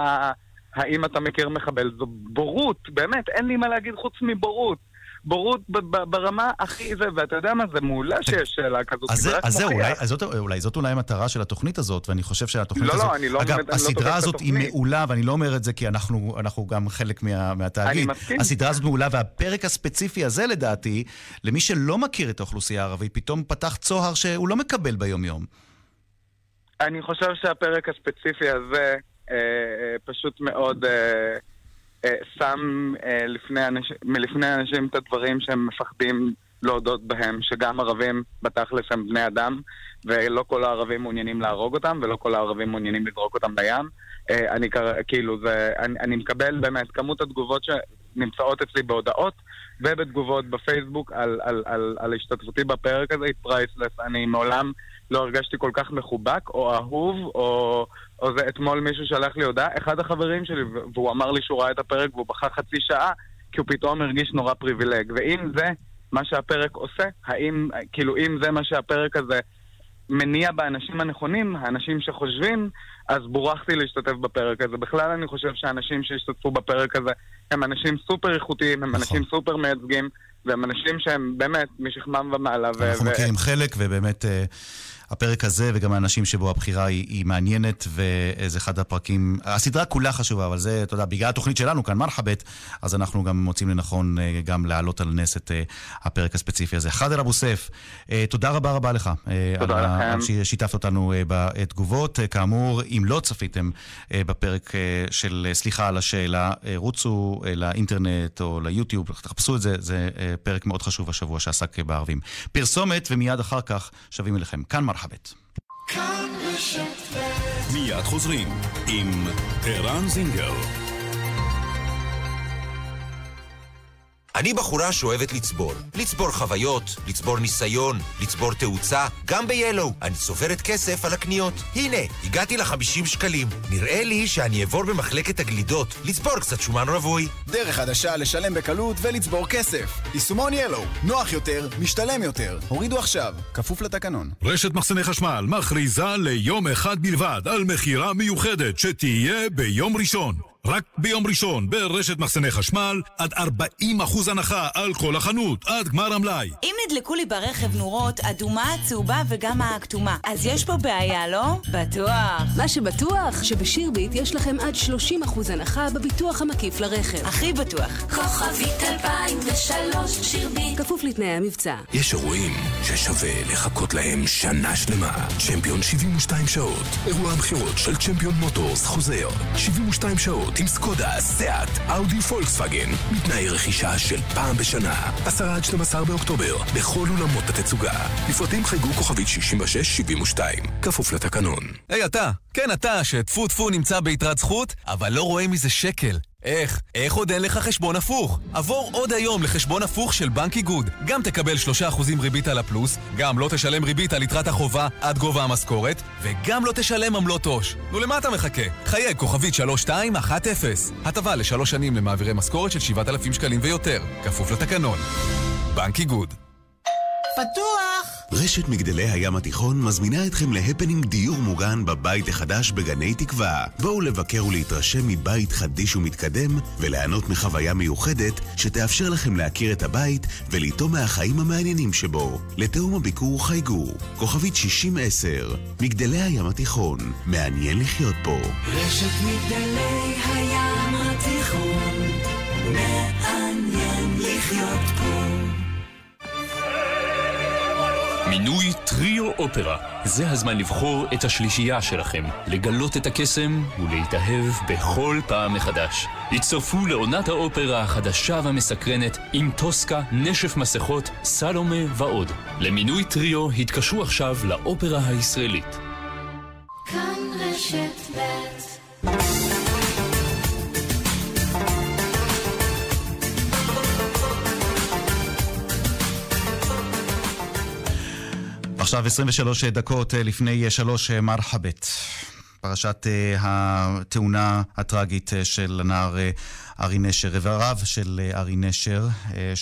J: האם אתה מכיר מחבל, זו בורות, באמת, אין לי מה להגיד חוץ מבורות. בורות ברמה הכי זה, ואתה יודע מה, זה מעולה שיש שאלה כזאת.
D: אז, זה, אז זהו, אולי, אז זאת, אולי זאת אולי המטרה של התוכנית הזאת, ואני חושב שהתוכנית
J: לא,
D: הזאת...
J: לא, אני לא...
D: אגב,
J: לא
D: הסדרה הזאת היא מעולה, ואני לא אומר את זה כי אנחנו, אנחנו גם חלק מה, מהתאגיד.
J: אני מסכים.
D: הסדרה הזאת מעולה, והפרק הספציפי הזה, לדעתי, למי שלא מכיר את האוכלוסייה הערבית, פתאום פתח צוהר שהוא לא מקבל ביום-יום.
J: אני חושב שהפרק הספציפי הזה אה, אה, פשוט מאוד... אה, שם אה, לפני אנשים, מלפני אנשים את הדברים שהם מפחדים להודות בהם, שגם ערבים בתכלס הם בני אדם, ולא כל הערבים מעוניינים להרוג אותם, ולא כל הערבים מעוניינים לזרוק אותם לים. אה, אני כאילו, זה, אני, אני מקבל באמת כמות התגובות שנמצאות אצלי בהודעות ובתגובות בפייסבוק על, על, על, על השתתפותי בפרק הזה, פרייסלס. אני מעולם לא הרגשתי כל כך מחובק או אהוב, או, או זה אתמול מישהו שלח לי הודעה, אחד החברים שלי, והוא אמר לי שהוא ראה את הפרק והוא בכה חצי שעה, כי הוא פתאום הרגיש נורא פריבילג. ואם זה מה שהפרק עושה, האם, כאילו, אם זה מה שהפרק הזה מניע באנשים הנכונים, האנשים שחושבים, אז בורחתי להשתתף בפרק הזה. בכלל אני חושב שהאנשים שהשתתפו בפרק הזה הם אנשים סופר איכותיים, הם נכון. אנשים סופר מייצגים, והם אנשים שהם באמת משכמם ומעלה.
D: אנחנו ו- מכירים חלק, ובאמת... הפרק הזה וגם האנשים שבו הבחירה היא, היא מעניינת, וזה אחד הפרקים... הסדרה כולה חשובה, אבל זה, אתה יודע, בגלל התוכנית שלנו כאן, מרחבת, אז אנחנו גם מוצאים לנכון אה, גם להעלות על נס את אה, הפרק הספציפי הזה. חאדר אבו סף, אה, תודה רבה רבה לך.
J: תודה על, לכם.
D: על ששיתפת אותנו בתגובות. כאמור, אם לא צפיתם בפרק של סליחה על השאלה, רוצו לאינטרנט או ליוטיוב, תחפשו את זה, זה פרק מאוד חשוב השבוע שעסק בערבים. פרסומת, ומיד אחר כך שבים אליכם. כאן מרחבת. מרחבת.
K: מיד חוזרים עם ערן זינגר.
L: אני בחורה שאוהבת לצבור. לצבור חוויות, לצבור ניסיון, לצבור תאוצה, גם ב-Yellow. אני צוברת כסף על הקניות. הנה, הגעתי ל-50 שקלים. נראה לי שאני אעבור במחלקת הגלידות, לצבור קצת שומן רווי.
M: דרך חדשה לשלם בקלות ולצבור כסף. יישומון Yellow. נוח יותר, משתלם יותר. הורידו עכשיו, כפוף לתקנון.
K: רשת מחסני חשמל מכריזה ליום אחד בלבד על מכירה מיוחדת שתהיה ביום ראשון. רק ביום ראשון ברשת מחסני חשמל עד 40% הנחה על כל החנות, עד גמר המלאי.
N: אם נדלקו לי ברכב נורות אדומה, צהובה וגם הכתומה, אז יש פה בעיה, לא? בטוח.
O: מה שבטוח, שבשירביט יש לכם עד 30% הנחה בביטוח המקיף לרכב.
N: הכי בטוח.
P: כוכבית 2003 שירביט.
O: כפוף לתנאי המבצע.
K: יש אירועים ששווה לחכות להם שנה שלמה. צ'מפיון 72 שעות. אירוע המכירות של צ'מפיון מוטורס חוזר. 72 שעות. עם סקודה, סאט, אאודי פולקסווגן, מתנאי רכישה של פעם בשנה. 10 עד 12 באוקטובר, בכל אולמות התצוגה. לפרטים חייגו כוכבית 6672, כפוף לתקנון.
Q: היי hey, אתה, כן אתה, שטפו טפו נמצא ביתרת זכות, אבל לא רואה מזה שקל. איך? איך עוד אין לך חשבון הפוך? עבור עוד היום לחשבון הפוך של בנק איגוד. גם תקבל 3% ריבית על הפלוס, גם לא תשלם ריבית על יתרת החובה עד גובה המשכורת, וגם לא תשלם עמלות עו"ש. נו, למה אתה מחכה? חייג כוכבית 3210. הטבה לשלוש שנים למעבירי משכורת של 7,000 שקלים ויותר. כפוף לתקנון. בנק איגוד.
R: פתוח! רשת מגדלי הים התיכון מזמינה אתכם להפנינג דיור מוגן בבית החדש בגני תקווה. בואו לבקר ולהתרשם מבית חדיש ומתקדם וליהנות מחוויה מיוחדת שתאפשר לכם להכיר את הבית ולטעום מהחיים המעניינים שבו. לתאום הביקור חייגו, כוכבית 6010, מגדלי הים התיכון, מעניין לחיות פה.
P: רשת מגדלי הים התיכון,
S: מינוי טריו אופרה. זה הזמן לבחור את השלישייה שלכם, לגלות את הקסם ולהתאהב בכל פעם מחדש. הצטרפו לעונת האופרה החדשה והמסקרנת עם טוסקה, נשף מסכות, סלומה ועוד. למינוי טריו התקשרו עכשיו לאופרה הישראלית.
D: עכשיו 23 דקות אה, לפני שלוש אה, מרחבת. פרשת התאונה הטראגית של הנער ארי נשר, איבריו של אה, ארי נשר, אה,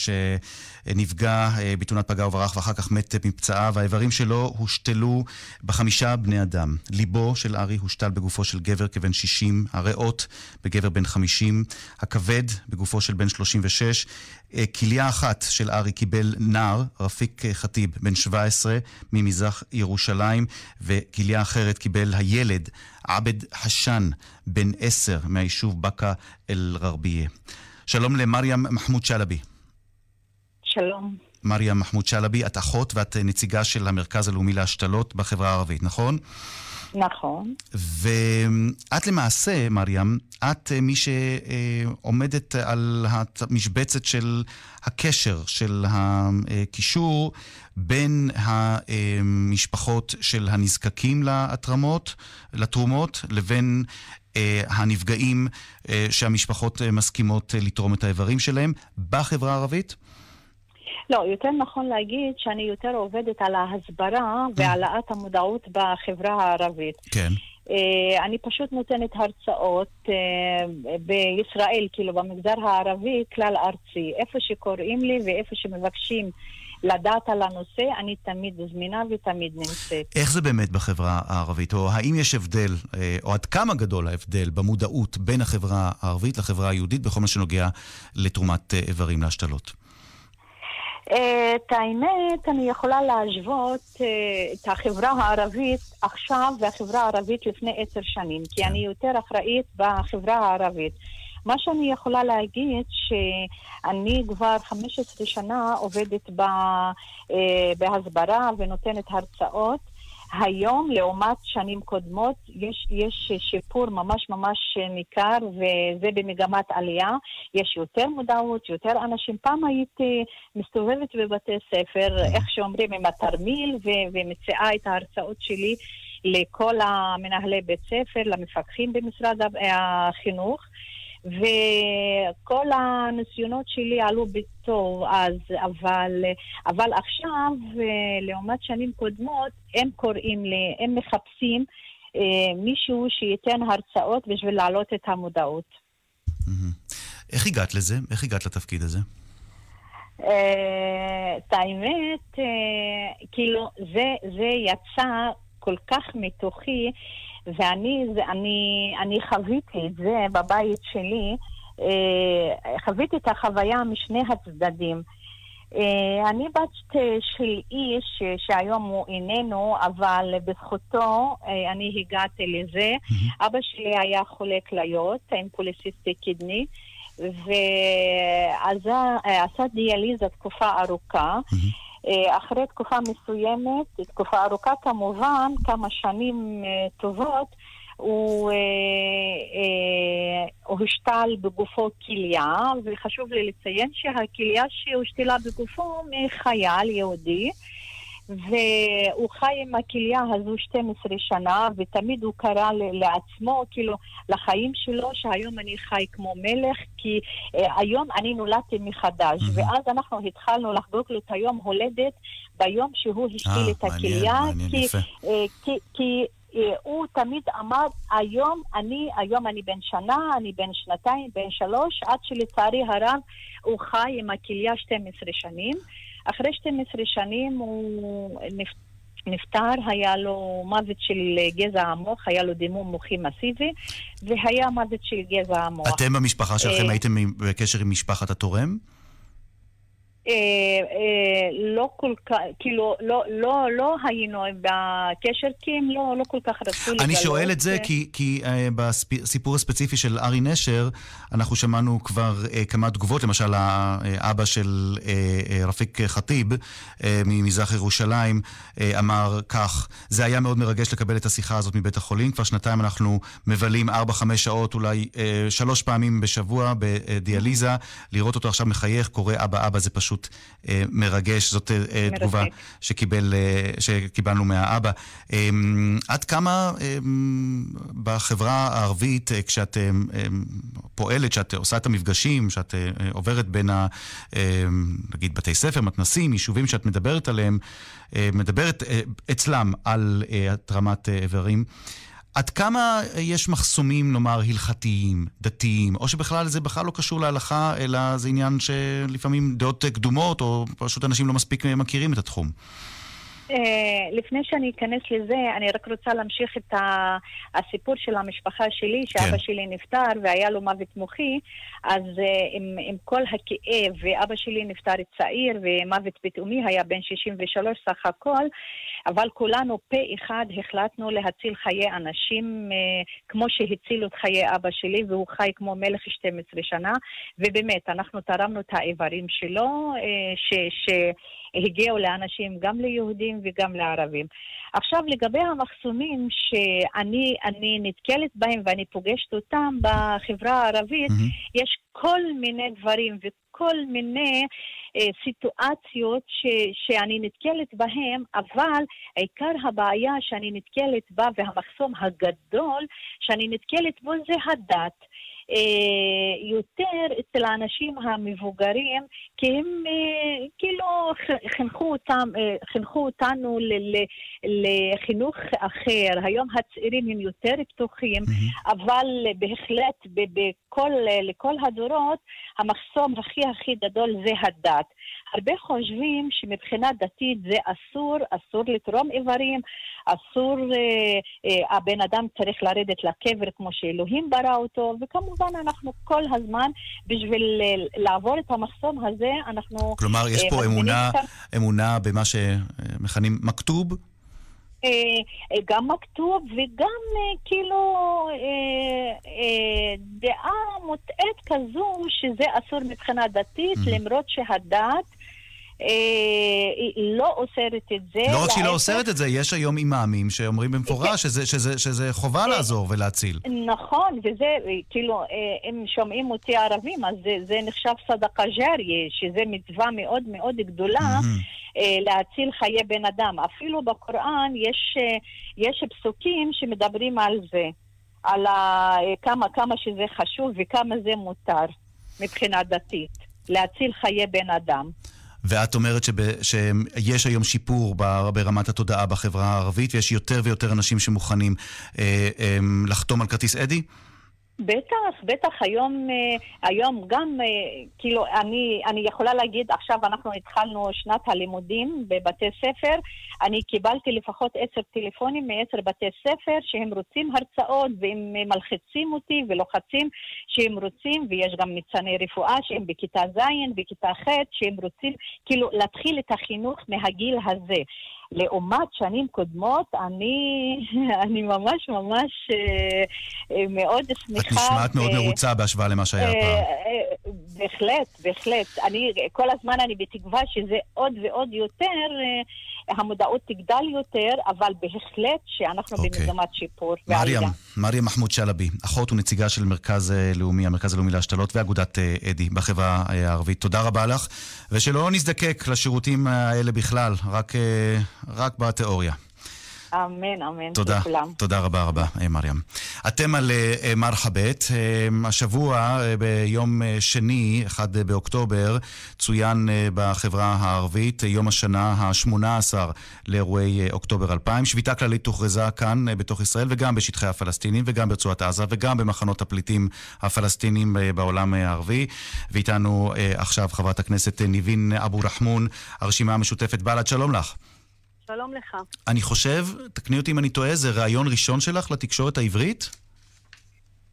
D: שנפגע אה, בתאונת פגע וברח ואחר כך מת מפצעיו. האיברים שלו הושתלו בחמישה בני אדם. ליבו של ארי הושתל בגופו של גבר כבן 60, הריאות בגבר בן 50, הכבד בגופו של בן 36. כליה אחת של ארי קיבל נער, רפיק ח'טיב, בן 17, ממזרח ירושלים, וכליה אחרת קיבל הילד, עבד חשן, בן 10, מהיישוב באקה אל-גרבייה. שלום למרים מחמוד שלבי.
T: שלום.
D: מרים מחמוד שלבי, את אחות ואת נציגה של המרכז הלאומי להשתלות בחברה הערבית, נכון?
T: נכון.
D: ואת למעשה, מרים, את מי שעומדת על המשבצת של הקשר, של הקישור בין המשפחות של הנזקקים להתרמות, לתרומות, לבין אה, הנפגעים אה, שהמשפחות אה, מסכימות לתרום את האיברים שלהם בחברה הערבית?
T: לא, יותר נכון להגיד שאני יותר עובדת על ההסברה והעלאת המודעות בחברה הערבית.
D: כן.
T: Uh, אני פשוט נותנת הרצאות uh, בישראל, כאילו במגזר הערבי, כלל ארצי. איפה שקוראים לי ואיפה שמבקשים לדעת על הנושא, אני תמיד זמינה ותמיד נמצאת.
D: איך זה באמת בחברה הערבית? או האם יש הבדל, אה, או עד כמה גדול ההבדל במודעות בין החברה הערבית לחברה היהודית בכל מה שנוגע לתרומת איברים להשתלות?
T: את האמת, אני יכולה להשוות אה, את החברה הערבית עכשיו והחברה הערבית לפני עשר שנים, כי אני יותר אחראית בחברה הערבית. מה שאני יכולה להגיד, שאני כבר 15 שנה עובדת אה, בהסברה ונותנת הרצאות. היום, לעומת שנים קודמות, יש, יש שיפור ממש ממש ניכר, וזה במגמת עלייה. יש יותר מודעות, יותר אנשים. פעם הייתי מסתובבת בבתי ספר, איך שאומרים, עם התרמיל, ו- ומציעה את ההרצאות שלי לכל המנהלי בית ספר, למפקחים במשרד החינוך. וכל הניסיונות שלי עלו בטוב אז, אבל, אבל עכשיו, לעומת שנים קודמות, הם קוראים לי, הם מחפשים אה, מישהו שייתן הרצאות בשביל להעלות את המודעות.
D: איך הגעת לזה? איך הגעת לתפקיד הזה?
T: אה, את האמת, אה, כאילו, זה יצא כל כך מתוכי. ואני אני, אני חוויתי את זה בבית שלי, אה, חוויתי את החוויה משני הצדדים. אה, אני בת של איש שהיום הוא איננו, אבל בזכותו אה, אני הגעתי לזה. Mm-hmm. אבא שלי היה חולה כליות עם פוליסיסטי קדני. ועשה דיאליזה תקופה ארוכה. Mm-hmm. אה, אחרי תקופה מסוימת, תקופה ארוכה כמובן, כמה שנים אה, טובות, הוא, אה, הוא השתל בגופו כליה, וחשוב לי לציין שהכליה שהושתלה בגופו מחייל יהודי. והוא חי עם הכליה הזו 12 שנה, ותמיד הוא קרא לעצמו, כאילו, לחיים שלו, שהיום אני חי כמו מלך, כי אה, היום אני נולדתי מחדש. Mm-hmm. ואז אנחנו התחלנו לחגוג לו את היום הולדת ביום שהוא השתיל אה, את הכליה.
D: יפה.
T: אה, כי, כי אה, הוא תמיד אמר, היום אני, היום אני בן שנה, אני בן שנתיים, בן שלוש, עד שלצערי הרב הוא חי עם הכליה 12 שנים. אחרי 12 שנים הוא נפטר, היה לו מוות של גזע המוח, היה לו דימום מוחי מסיבי, והיה מוות של גזע המוח.
D: אתם במשפחה שלכם אה, הייתם בקשר עם משפחת התורם?
T: אה, אה, לא כל כך, כאילו, לא, לא, לא היינו בקשר, כי הם לא, לא כל כך רצו לגלות.
D: אני שואל את זה כי, כי אה, בסיפור הספציפי של ארי נשר, אנחנו שמענו כבר כמה תגובות, למשל האבא של רפיק ח'טיב ממזרח ירושלים אמר כך, זה היה מאוד מרגש לקבל את השיחה הזאת מבית החולים, כבר שנתיים אנחנו מבלים 4-5 שעות, אולי שלוש פעמים בשבוע בדיאליזה, לראות אותו עכשיו מחייך, קורא אבא אבא, זה פשוט... פשוט אה, מרגש, זאת אה, תגובה שקיבל, אה, שקיבלנו מהאבא. אה, עד כמה אה, בחברה הערבית, אה, כשאת אה, אה, פועלת, כשאת עושה את המפגשים, כשאת אה, עוברת בין, ה, אה, נגיד, בתי ספר, מתנסים, יישובים שאת מדברת עליהם, אה, מדברת אה, אצלם על אה, התרמת אה, איברים, עד כמה יש מחסומים, נאמר, הלכתיים, דתיים, או שבכלל זה בכלל לא קשור להלכה, אלא זה עניין שלפעמים דעות קדומות, או פשוט אנשים לא מספיק מכירים את התחום?
T: אה, לפני שאני אכנס לזה, אני רק רוצה להמשיך את הסיפור של המשפחה שלי, שאבא שלי נפטר והיה לו מוות מוחי, אז אה, עם, עם כל הכאב, ואבא שלי נפטר צעיר ומוות פתאומי היה בן 63 סך הכל, אבל כולנו פה אחד החלטנו להציל חיי אנשים אה, כמו שהצילו את חיי אבא שלי, והוא חי כמו מלך 12 שנה, ובאמת, אנחנו תרמנו את האיברים שלו, אה, ש... ש הגיעו לאנשים, גם ליהודים וגם לערבים. עכשיו, לגבי המחסומים שאני אני נתקלת בהם ואני פוגשת אותם בחברה הערבית, mm-hmm. יש כל מיני דברים וכל מיני אה, סיטואציות ש, שאני נתקלת בהם, אבל עיקר הבעיה שאני נתקלת בה והמחסום הגדול שאני נתקלת בו זה הדת. אה, יותר אצל האנשים המבוגרים, כי הם אה, כאילו חינכו, אותם, אה, חינכו אותנו לחינוך אחר. היום הצעירים הם יותר פתוחים, mm-hmm. אבל בהחלט בכל, לכל הדורות המחסום הכי הכי גדול זה הדת. הרבה חושבים שמבחינה דתית זה אסור, אסור לתרום איברים, אסור, אה, אה, הבן אדם צריך לרדת לקבר כמו שאלוהים ברא אותו, וכמובן אנחנו כל הזמן, בשביל אה, לעבור את המחסום הזה, אנחנו...
D: כלומר, יש פה אה, אמונה, את... אמונה במה שמכנים מכתוב?
T: אה, אה, גם מכתוב וגם כאילו דעה מוטעית כזו שזה אסור מבחינה דתית, למרות שהדת אה, לא אוסרת את זה.
D: לא רק שהיא לא אוסרת את זה, יש היום אימאמים שאומרים במפורש שזה, שזה, שזה חובה לעזור ולהציל.
T: נכון, וזה, כאילו, אם שומעים אותי ערבים, אז זה, זה נחשב סדקה ג'ריה, שזה מצווה מאוד מאוד גדולה. להציל חיי בן אדם. אפילו בקוראן יש, יש פסוקים שמדברים על זה, על ה, כמה, כמה שזה חשוב וכמה זה מותר מבחינה דתית, להציל חיי בן אדם.
D: ואת אומרת שב, שיש היום שיפור ברמת התודעה בחברה הערבית, ויש יותר ויותר אנשים שמוכנים אה, אה, לחתום על כרטיס אדי?
T: בטח, בטח, היום, אה, היום גם, אה, כאילו, אני, אני יכולה להגיד, עכשיו אנחנו התחלנו שנת הלימודים בבתי ספר, אני קיבלתי לפחות עשר טלפונים מעשר בתי ספר שהם רוצים הרצאות והם מלחיצים אותי ולוחצים שהם רוצים, ויש גם ניצני רפואה שהם בכיתה ז', בכיתה ח', שהם רוצים כאילו להתחיל את החינוך מהגיל הזה. לעומת שנים קודמות, אני, אני ממש ממש אה, אה, מאוד שמחה.
D: את נשמעת מאוד מרוצה בהשוואה למה שהיה אה, פעם.
T: בהחלט, בהחלט. אני, כל הזמן אני בתקווה שזה עוד ועוד יותר, המודעות תגדל יותר, אבל בהחלט שאנחנו okay. אוקיי. במגמת שיפור.
D: מרים, מרים מחמוד שלבי, אחות ונציגה של מרכז לאומי, המרכז הלאומי להשתלות ואגודת אדי בחברה הערבית. תודה רבה לך, ושלא נזדקק לשירותים האלה בכלל, רק... רק בתיאוריה.
T: אמן, אמן.
D: תודה, לכולם. תודה רבה רבה, אה, מרים. אתם על uh, מרחבת. Uh, השבוע, ביום שני, 1 באוקטובר, צוין בחברה הערבית יום השנה ה-18 לאירועי אוקטובר 2000. שביתה כללית הוכרזה כאן בתוך ישראל וגם בשטחי הפלסטינים וגם ברצועת עזה וגם במחנות הפליטים הפלסטינים בעולם הערבי. ואיתנו עכשיו חברת הכנסת ניבין אבו רחמון, הרשימה המשותפת בל"ד. שלום לך.
U: שלום לך.
D: אני חושב, תקני אותי אם אני טועה, זה ראיון ראשון שלך לתקשורת העברית?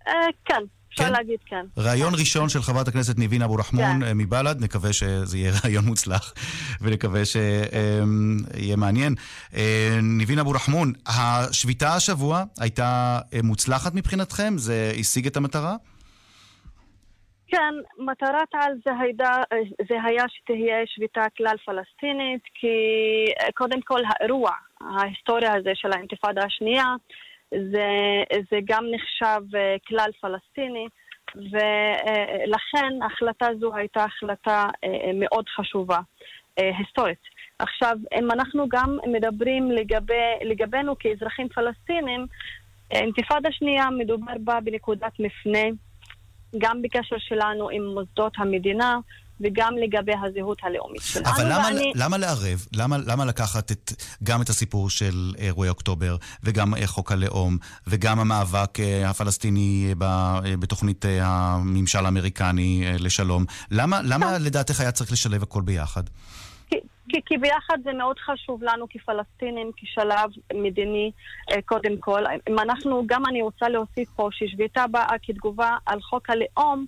U: אה, כן. אפשר כן? להגיד כן.
D: ראיון כן. ראשון של חברת הכנסת ניבין אבו רחמון כן. אה, מבל"ד, נקווה שזה יהיה ראיון מוצלח ונקווה שיהיה מעניין. אה, ניבין אבו רחמון, השביתה השבוע הייתה מוצלחת מבחינתכם? זה השיג את המטרה?
U: כן, מטרת על זה, הידה, זה היה שתהיה שביתה כלל פלסטינית, כי אה, קודם כל האירוע, ההיסטוריה הזה של האינתיפאדה השנייה, זה, זה גם נחשב אה, כלל פלסטיני, ולכן החלטה זו הייתה החלטה אה, מאוד חשובה, היסטורית. עכשיו, אם אנחנו גם מדברים לגבי, לגבינו כאזרחים פלסטינים, אינתיפאדה שנייה מדובר בה בנקודת מפנה גם בקשר שלנו עם מוסדות המדינה וגם לגבי הזהות הלאומית שלנו.
D: אבל למה,
U: ואני...
D: למה לערב? למה, למה לקחת את, גם את הסיפור של אירועי אוקטובר, וגם אה, חוק הלאום, וגם המאבק אה, הפלסטיני ב, אה, בתוכנית אה, הממשל האמריקני אה, לשלום? למה, למה לדעתך היה צריך לשלב הכל ביחד?
U: כי, כי, ביחד זה מאוד חשוב לנו כפלסטינים, כשלב מדיני, אה, קודם כל. אם אנחנו, גם אני רוצה להוסיף פה ששביתה באה כתגובה על חוק הלאום,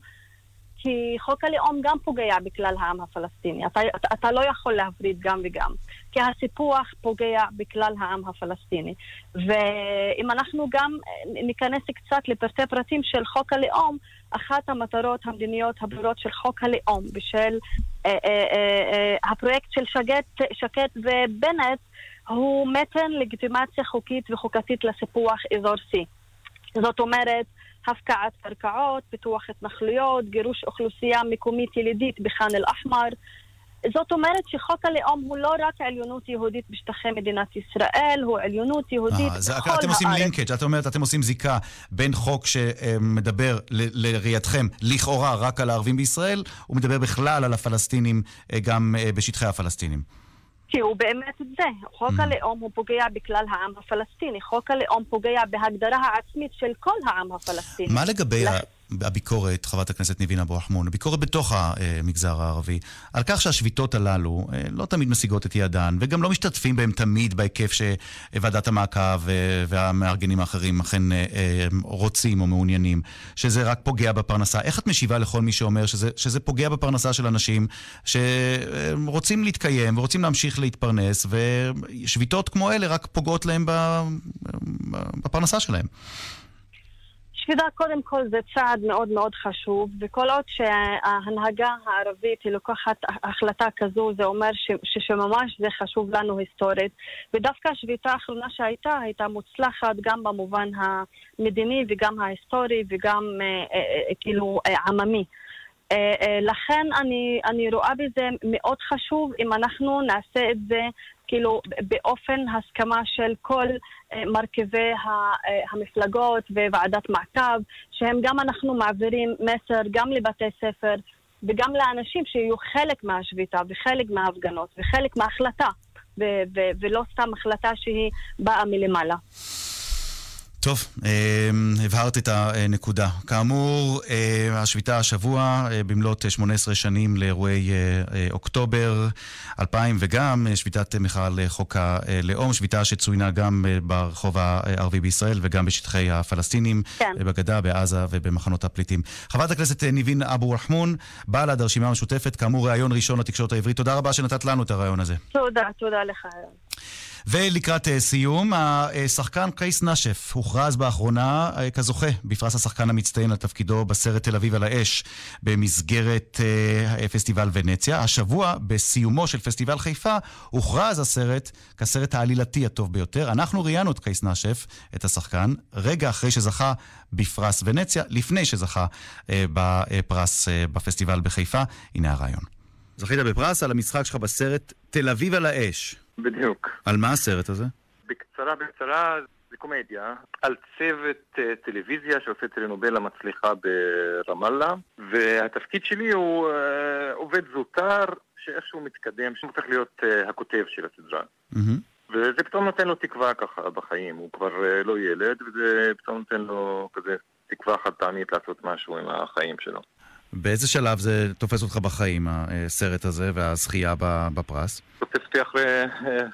U: כי חוק הלאום גם פוגע בכלל העם הפלסטיני. אתה, אתה, אתה לא יכול להפריד גם וגם. כי הסיפוח פוגע בכלל העם הפלסטיני. ואם אנחנו גם אה, ניכנס קצת לפרטי פרטים של חוק הלאום, אחת המטרות המדיניות הברורות של חוק הלאום ושל אה, אה, אה, אה, הפרויקט של שקד, שקד ובנט הוא מתן לגיטימציה חוקית וחוקתית לסיפוח אזור C. זאת אומרת, הפקעת קרקעות, פיתוח התנחלויות, גירוש אוכלוסייה מקומית ילידית בח'אן אל-אחמר. זאת אומרת שחוק הלאום הוא לא רק עליונות יהודית בשטחי מדינת ישראל, הוא עליונות יהודית
D: אה,
U: בכל
D: אתם עושים
U: הארץ.
D: לינקג', את אומרת, אתם עושים זיקה בין חוק שמדבר לראייתכם לכאורה רק על הערבים בישראל, הוא מדבר בכלל על הפלסטינים אה, גם אה, בשטחי הפלסטינים.
U: כי הוא באמת זה. חוק
D: Mm.
U: הלאום הוא פוגע בכלל העם הפלסטיני. חוק הלאום פוגע בהגדרה העצמית של כל העם הפלסטיני.
D: מה לגבי הביקורת, חברת הכנסת ניבין אבו רחמון, הביקורת בתוך המגזר הערבי, על כך שהשביתות הללו אה, לא תמיד משיגות את יעדן, וגם לא משתתפים בהם תמיד בהיקף שוועדת המעקב אה, והמארגנים האחרים אכן אה, רוצים או מעוניינים, שזה רק פוגע בפרנסה. איך את משיבה לכל מי שאומר שזה, שזה פוגע בפרנסה של אנשים שרוצים להתקיים ורוצים להמשיך להתפרנס, ושביתות כמו אלה רק פוגעות להם בפרנסה שלהם?
U: שביתה קודם כל זה צעד מאוד מאוד חשוב, וכל עוד שההנהגה הערבית היא לוקחת החלטה כזו, זה אומר ש, שממש זה חשוב לנו היסטורית. ודווקא השביתה האחרונה שהייתה, הייתה מוצלחת גם במובן המדיני וגם ההיסטורי וגם אה, אה, אה, כאילו אה, עממי. אה, אה, לכן אני, אני רואה בזה מאוד חשוב אם אנחנו נעשה את זה כאילו באופן הסכמה של כל אה, מרכיבי אה, המפלגות וועדת מעקב, שהם גם אנחנו מעבירים מסר גם לבתי ספר וגם לאנשים שיהיו חלק מהשביתה וחלק מההפגנות וחלק מההחלטה, ולא סתם החלטה שהיא באה מלמעלה.
D: טוב, אה, הבהרת את הנקודה. כאמור, אה, השביתה השבוע אה, במלאת 18 שנים לאירועי אה, אוקטובר 2000 וגם שביתת מחאה על חוק הלאום, שביתה שצוינה גם ברחוב הערבי בישראל וגם בשטחי הפלסטינים,
U: כן.
D: בגדה, בעזה ובמחנות הפליטים. חברת הכנסת ניבין אבו רחמון, בל"ד, הרשימה המשותפת, כאמור, ראיון ראשון לתקשורת העברית. תודה רבה שנתת לנו את הראיון הזה.
U: תודה, תודה לך.
D: ולקראת אה, סיום, השחקן קייס נשף הוכרז באחרונה אה, כזוכה בפרס השחקן המצטיין על תפקידו בסרט תל אביב על האש במסגרת אה, פסטיבל ונציה. השבוע, בסיומו של פסטיבל חיפה, הוכרז הסרט כסרט העלילתי הטוב ביותר. אנחנו ראיינו את קייס נשף, את השחקן, רגע אחרי שזכה בפרס ונציה, לפני שזכה אה, בפרס אה, בפסטיבל בחיפה. הנה הרעיון. זכית בפרס על המשחק שלך בסרט תל אביב על האש.
V: בדיוק.
D: על מה הסרט הזה?
V: בקצרה, בקצרה, זה קומדיה על צוות אה, טלוויזיה שעושה טלנובלה מצליחה ברמאללה, והתפקיד שלי הוא אה, עובד זוטר שאיכשהו מתקדם, שהוא צריך להיות אה, הכותב של הסדרה. וזה פתאום נותן לו תקווה ככה בחיים, הוא כבר לא ילד, וזה פתאום נותן לו כזה תקווה חד פעמית לעשות משהו עם החיים שלו.
D: באיזה שלב זה תופס אותך בחיים, הסרט הזה והזכייה בפרס?
V: תופס אותי אחרי, אה,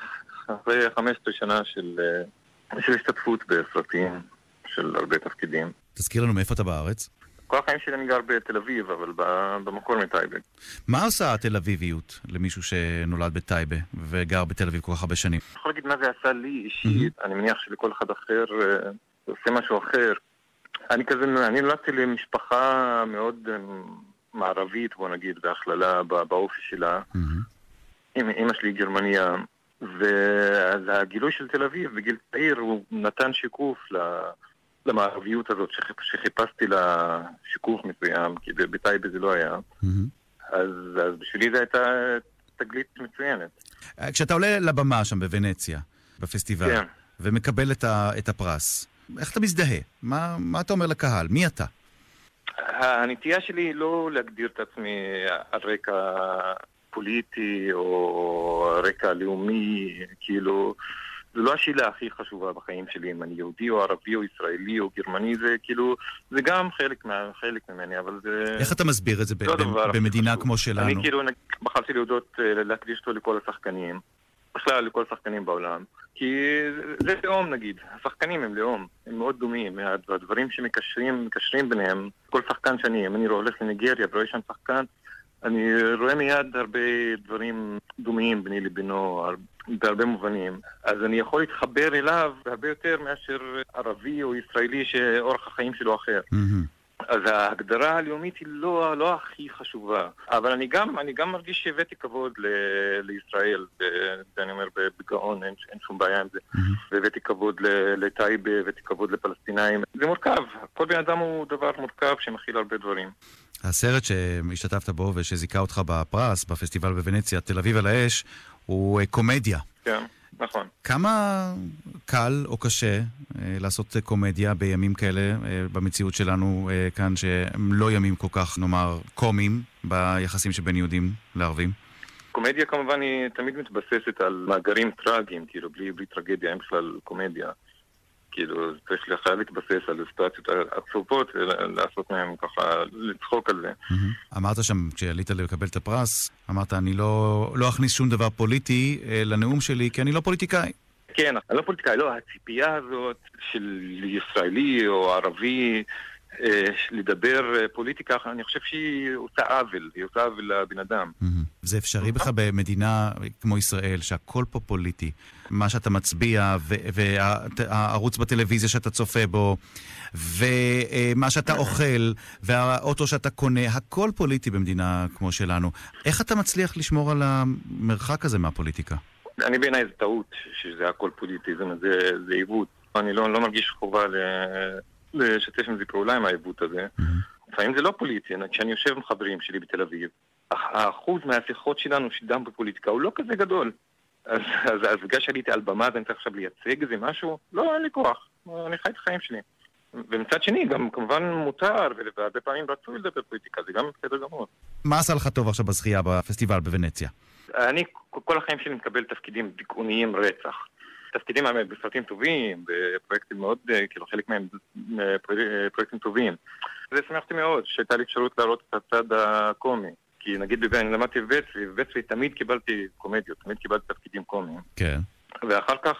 V: אחרי 15 שנה של, אה, של השתתפות בסרטים, של הרבה תפקידים.
D: תזכיר לנו מאיפה אתה בארץ.
V: כל החיים שלי אני גר בתל אביב, אבל במקור מטייבה.
D: מה עושה התל אביביות למישהו שנולד בטייבה וגר בתל אביב כל כך הרבה שנים?
V: אני יכול להגיד מה זה עשה לי אישית, אני מניח שלכל אחד אחר אה, זה עושה משהו אחר. אני כזה, אני נולדתי למשפחה מאוד אה, מערבית, בוא נגיד, בהכללה, באופי שלה. אמא אמא שלי גרמניה, ואז הגילוי של תל אביב בגיל צעיר הוא נתן שיקוף ל- למערביות הזאת שחיפ, שחיפשתי לה שיקוף מסוים, כי בטייבה זה לא היה. אז, אז בשבילי זו הייתה תגלית מצוינת.
D: כשאתה עולה לבמה שם בוונציה, בפסטיבל,
V: כן.
D: ומקבל את, ה, את הפרס, איך אתה מזדהה? מה, מה אתה אומר לקהל? מי אתה?
V: הנטייה שלי היא לא להגדיר את עצמי על רקע פוליטי או רקע לאומי, כאילו, זו לא השאלה הכי חשובה בחיים שלי, אם אני יהודי או ערבי או ישראלי או גרמני, זה כאילו, זה גם חלק, מה, חלק ממני, אבל זה...
D: איך אתה מסביר את זה ב-
V: לא
D: ב- במדינה
V: חשוב.
D: כמו שלנו?
V: אני כאילו בחרתי להודות, אה, להקדיש אותו לכל השחקנים, בכלל לכל השחקנים בעולם, כי זה- לאום נגיד, השחקנים הם לאום, הם מאוד דומים, והדברים שמקשרים מקשרים ביניהם, כל שחקן שאני, אם אני הולך לניגריה ורואה שם שחקן, אני רואה מיד הרבה דברים דומים ביני לבינו, הר- בהרבה מובנים. אז אני יכול להתחבר אליו הרבה יותר מאשר ערבי או ישראלי שאורח החיים שלו אחר. אז ההגדרה הלאומית היא לא, לא הכי חשובה, אבל אני גם, אני גם מרגיש שהבאתי כבוד ל, לישראל, ב- זה אני אומר בגאון, אין, אין שום בעיה עם זה. והבאתי כבוד לטייבה, הבאתי כבוד לפלסטינאים. זה מורכב, כל בן אדם הוא דבר מורכב שמכיל הרבה דברים.
D: הסרט שהשתתפת בו ושזיכה אותך בפרס בפסטיבל בוונציה, תל אביב על האש, הוא אה, קומדיה.
V: כן, נכון.
D: כמה קל או קשה אה, לעשות אה, קומדיה בימים כאלה, אה, במציאות שלנו אה, כאן, שהם לא ימים כל כך, נאמר, קומיים ביחסים שבין יהודים לערבים?
V: קומדיה כמובן היא תמיד מתבססת על מאגרים טראגיים, כאילו בלי, בלי טרגדיה אין בכלל קומדיה. כאילו, צריך חייב להתבסס על סיטואציות עצובות ולעשות מהם ככה, לצחוק על זה.
D: אמרת שם, כשעלית לקבל את הפרס, אמרת, אני לא, לא אכניס שום דבר פוליטי אה, לנאום שלי, כי אני לא פוליטיקאי.
V: כן, אני לא פוליטיקאי, לא, הציפייה הזאת של ישראלי או ערבי לדבר אה, פוליטיקה, אני חושב שהיא עושה עוול, היא עושה עוול לבן אדם.
D: זה אפשרי בכלל במדינה כמו ישראל, שהכל פה פוליטי. מה שאתה מצביע, והערוץ בטלוויזיה שאתה צופה בו, ומה שאתה אוכל, והאוטו שאתה קונה, הכל פוליטי במדינה כמו שלנו. איך אתה מצליח לשמור על המרחק הזה מהפוליטיקה?
V: אני בעיניי זה טעות שזה הכל פוליטי, זה עיוות. אני לא, לא מרגיש חובה ל, לשתף עם זה פעולה עם העיוות הזה. לפעמים זה לא פוליטי, כשאני יושב עם חברים שלי בתל אביב, האחוז מהשיחות שלנו שדם בפוליטיקה הוא לא כזה גדול. אז, אז, אז בגלל שעליתי על במה ואני צריך עכשיו לייצג איזה משהו, לא, אין לי כוח. אני חי את החיים שלי. ומצד שני, גם כמובן מותר, והרבה פעמים רצוי לדבר פוליטיקה, זה גם בסדר גמור.
D: מה עשה לך טוב עכשיו בזכייה בפסטיבל בוונציה?
V: אני כל החיים שלי מקבל תפקידים דיכאוניים רצח. תפקידים בסרטים טובים, בפרויקטים מאוד, כאילו חלק מהם פרויקטים טובים. זה שמח אותי מאוד, שהייתה לי אפשרות להראות את הצד הקומי. כי נגיד, אני למדתי בבצרי, ובבצרי תמיד קיבלתי קומדיות, תמיד קיבלתי תפקידים קומיים.
D: כן.
V: ואחר כך,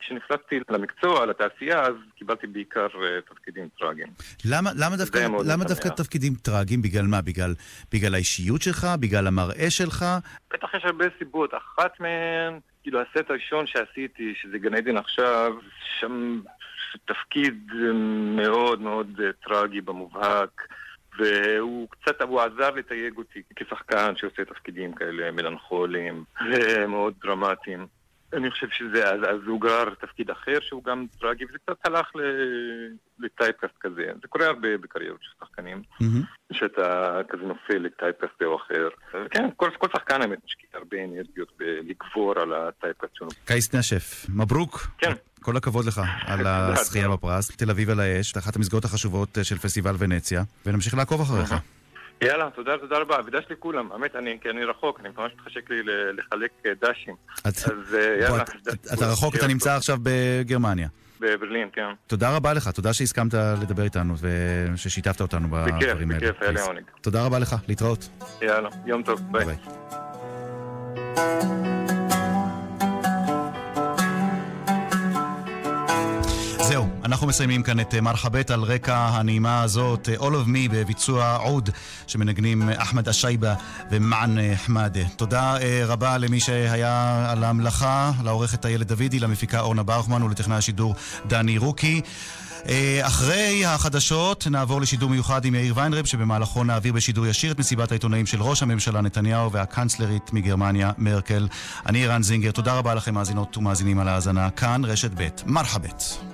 V: כשנפלטתי למקצוע, לתעשייה, אז קיבלתי בעיקר תפקידים טראגיים.
D: למה, למה דווקא, למה דווקא תפקידים טראגיים? בגלל מה? בגלל, בגלל האישיות שלך? בגלל המראה שלך?
V: בטח יש הרבה סיבות. אחת מהן, כאילו הסט הראשון שעשיתי, שזה גן עדן עכשיו, שם תפקיד מאוד מאוד טרגי במובהק. והוא קצת, הוא עזר לתייג אותי כשחקן שעושה תפקידים כאלה מלנכוליים ומאוד דרמטיים. אני חושב שזה, אז, אז הוא גרר תפקיד אחר שהוא גם טרגי, וזה קצת הלך לטייפקאסט כזה. זה קורה הרבה בקריירות של שחקנים, mm-hmm. שאתה כזה נופל לטייפקאסט זה או אחר. כן, כל, כל שחקן האמת משקיע הרבה אנרגיות בלגבור על הטייפקאסט שלו.
D: קייס נשף, מברוק.
V: כן.
D: כל הכבוד לך על הזכייה בפרס. תל אביב על האש, אחת המסגרות החשובות של פסטיבל ונציה, ונמשיך לעקוב אחריך.
V: יאללה, תודה, תודה רבה. ודש לי כולם, האמת, אני, כי אני רחוק, אני ממש מתחשק לי לחלק דשים. אז יאללה.
D: אתה רחוק, אתה נמצא עכשיו בגרמניה.
V: בברלין, כן.
D: תודה רבה לך, תודה שהסכמת לדבר איתנו וששיתפת אותנו בדברים האלה.
V: בכיף, בכיף, היה לי עונג.
D: תודה רבה לך, להתראות.
V: יאללה, יום טוב, ביי.
D: אנחנו מסיימים כאן את מרחבת על רקע הנעימה הזאת, All of Me בביצוע עוד שמנגנים אחמד אשייבה ומען חמאדה. תודה רבה למי שהיה על המלאכה, לעורכת איילת דוידי, למפיקה אורנה ברוכמן ולטכנאי השידור דני רוקי. אחרי החדשות נעבור לשידור מיוחד עם יאיר ויינרב שבמהלכו נעביר בשידור ישיר את מסיבת העיתונאים של ראש הממשלה נתניהו והקנצלרית מגרמניה מרקל. אני רן זינגר, תודה רבה לכם מאזינות ומאזינים על ההאזנה. כאן רשת ב' מרחבת.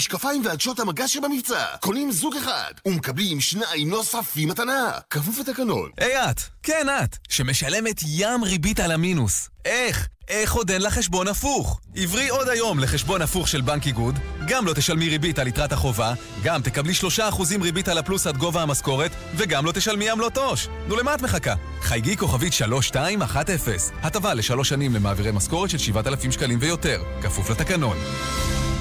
P: המשקפיים ועדשות המגע שבמבצע. קונים זוג אחד ומקבלים שניים נוספים מתנה. כפוף לתקנון.
Q: היי את, כן את, שמשלמת ים ריבית על המינוס. איך? איך עוד אין לה חשבון הפוך? עברי עוד היום לחשבון הפוך של בנק איגוד, גם לא תשלמי ריבית על יתרת החובה, גם תקבלי 3% ריבית על הפלוס עד גובה המשכורת, וגם לא תשלמי עמלות עו"ש. נו, למה את מחכה? חייגי כוכבית 3210. הטבה לשלוש שנים למעבירי משכורת של 7,000 שקלים ויותר, כפוף לתקנון.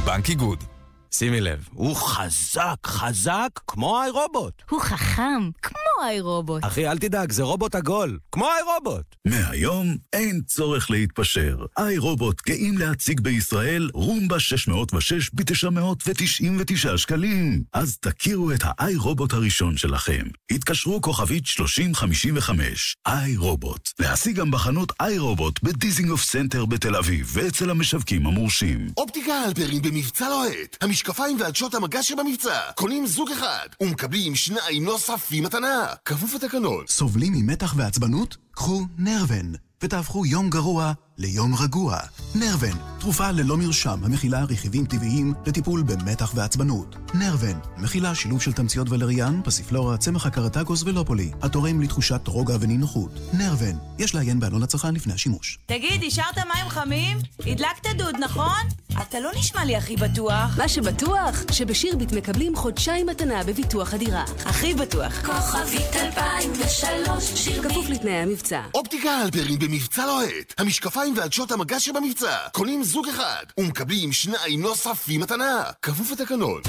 Q: בנק איגוד.
W: שימי לב, הוא חזק, חזק, כמו iRobot.
X: הוא חכם, כמו איי-רובוט.
W: אחי, אל תדאג, זה רובוט עגול, כמו iRobot.
Y: מהיום אין צורך להתפשר. iRobot גאים להציג בישראל Roomba 606 ב-999 שקלים. אז תכירו את ה iRobot הראשון שלכם. התקשרו כוכבית 3055. iRobot. להשיג גם בחנות iRobot בדיזנגוף סנטר בתל אביב ואצל המשווקים המורשים.
P: אופטיקה הלפרין במבצע לוהט. המשקפיים ועדשות המגע שבמבצע. קונים זוג אחד ומקבלים שניים נוספים מתנה. כפוף לתקנון.
Z: סובלים ממתח ועצבנות? קחו נרוון, ותהפכו יום גרוע ליום רגוע. נרוון, תרופה ללא מרשם המכילה רכיבים טבעיים לטיפול במתח ועצבנות. נרוון, מכילה שילוב של תמציות ולריאן, פסיפלורה, צמח הקרטגוס ולופולי, התורם לתחושת רוגע ונינוחות. נרוון, יש לעיין בעלון הצרכן לפני השימוש.
N: תגיד, השארת מים חמים? הדלקת דוד, נכון? אתה לא נשמע לי הכי בטוח.
O: מה שבטוח, שבשירביט מקבלים חודשיים מתנה בביטוח הדירה.
N: הכי בטוח.
P: כוכבית 2003 שירביט.
O: כפוף לתנאי המבצע.
P: אופטיקה הלפרין במבצע לוהט. המשקפיים ועדשות המגע שבמבצע. קונים זוג אחד ומקבלים שניים נוספים מתנה. כפוף לתקנון.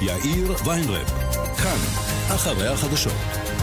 K: יאיר ויינרב, כאן, אחרי החדשות.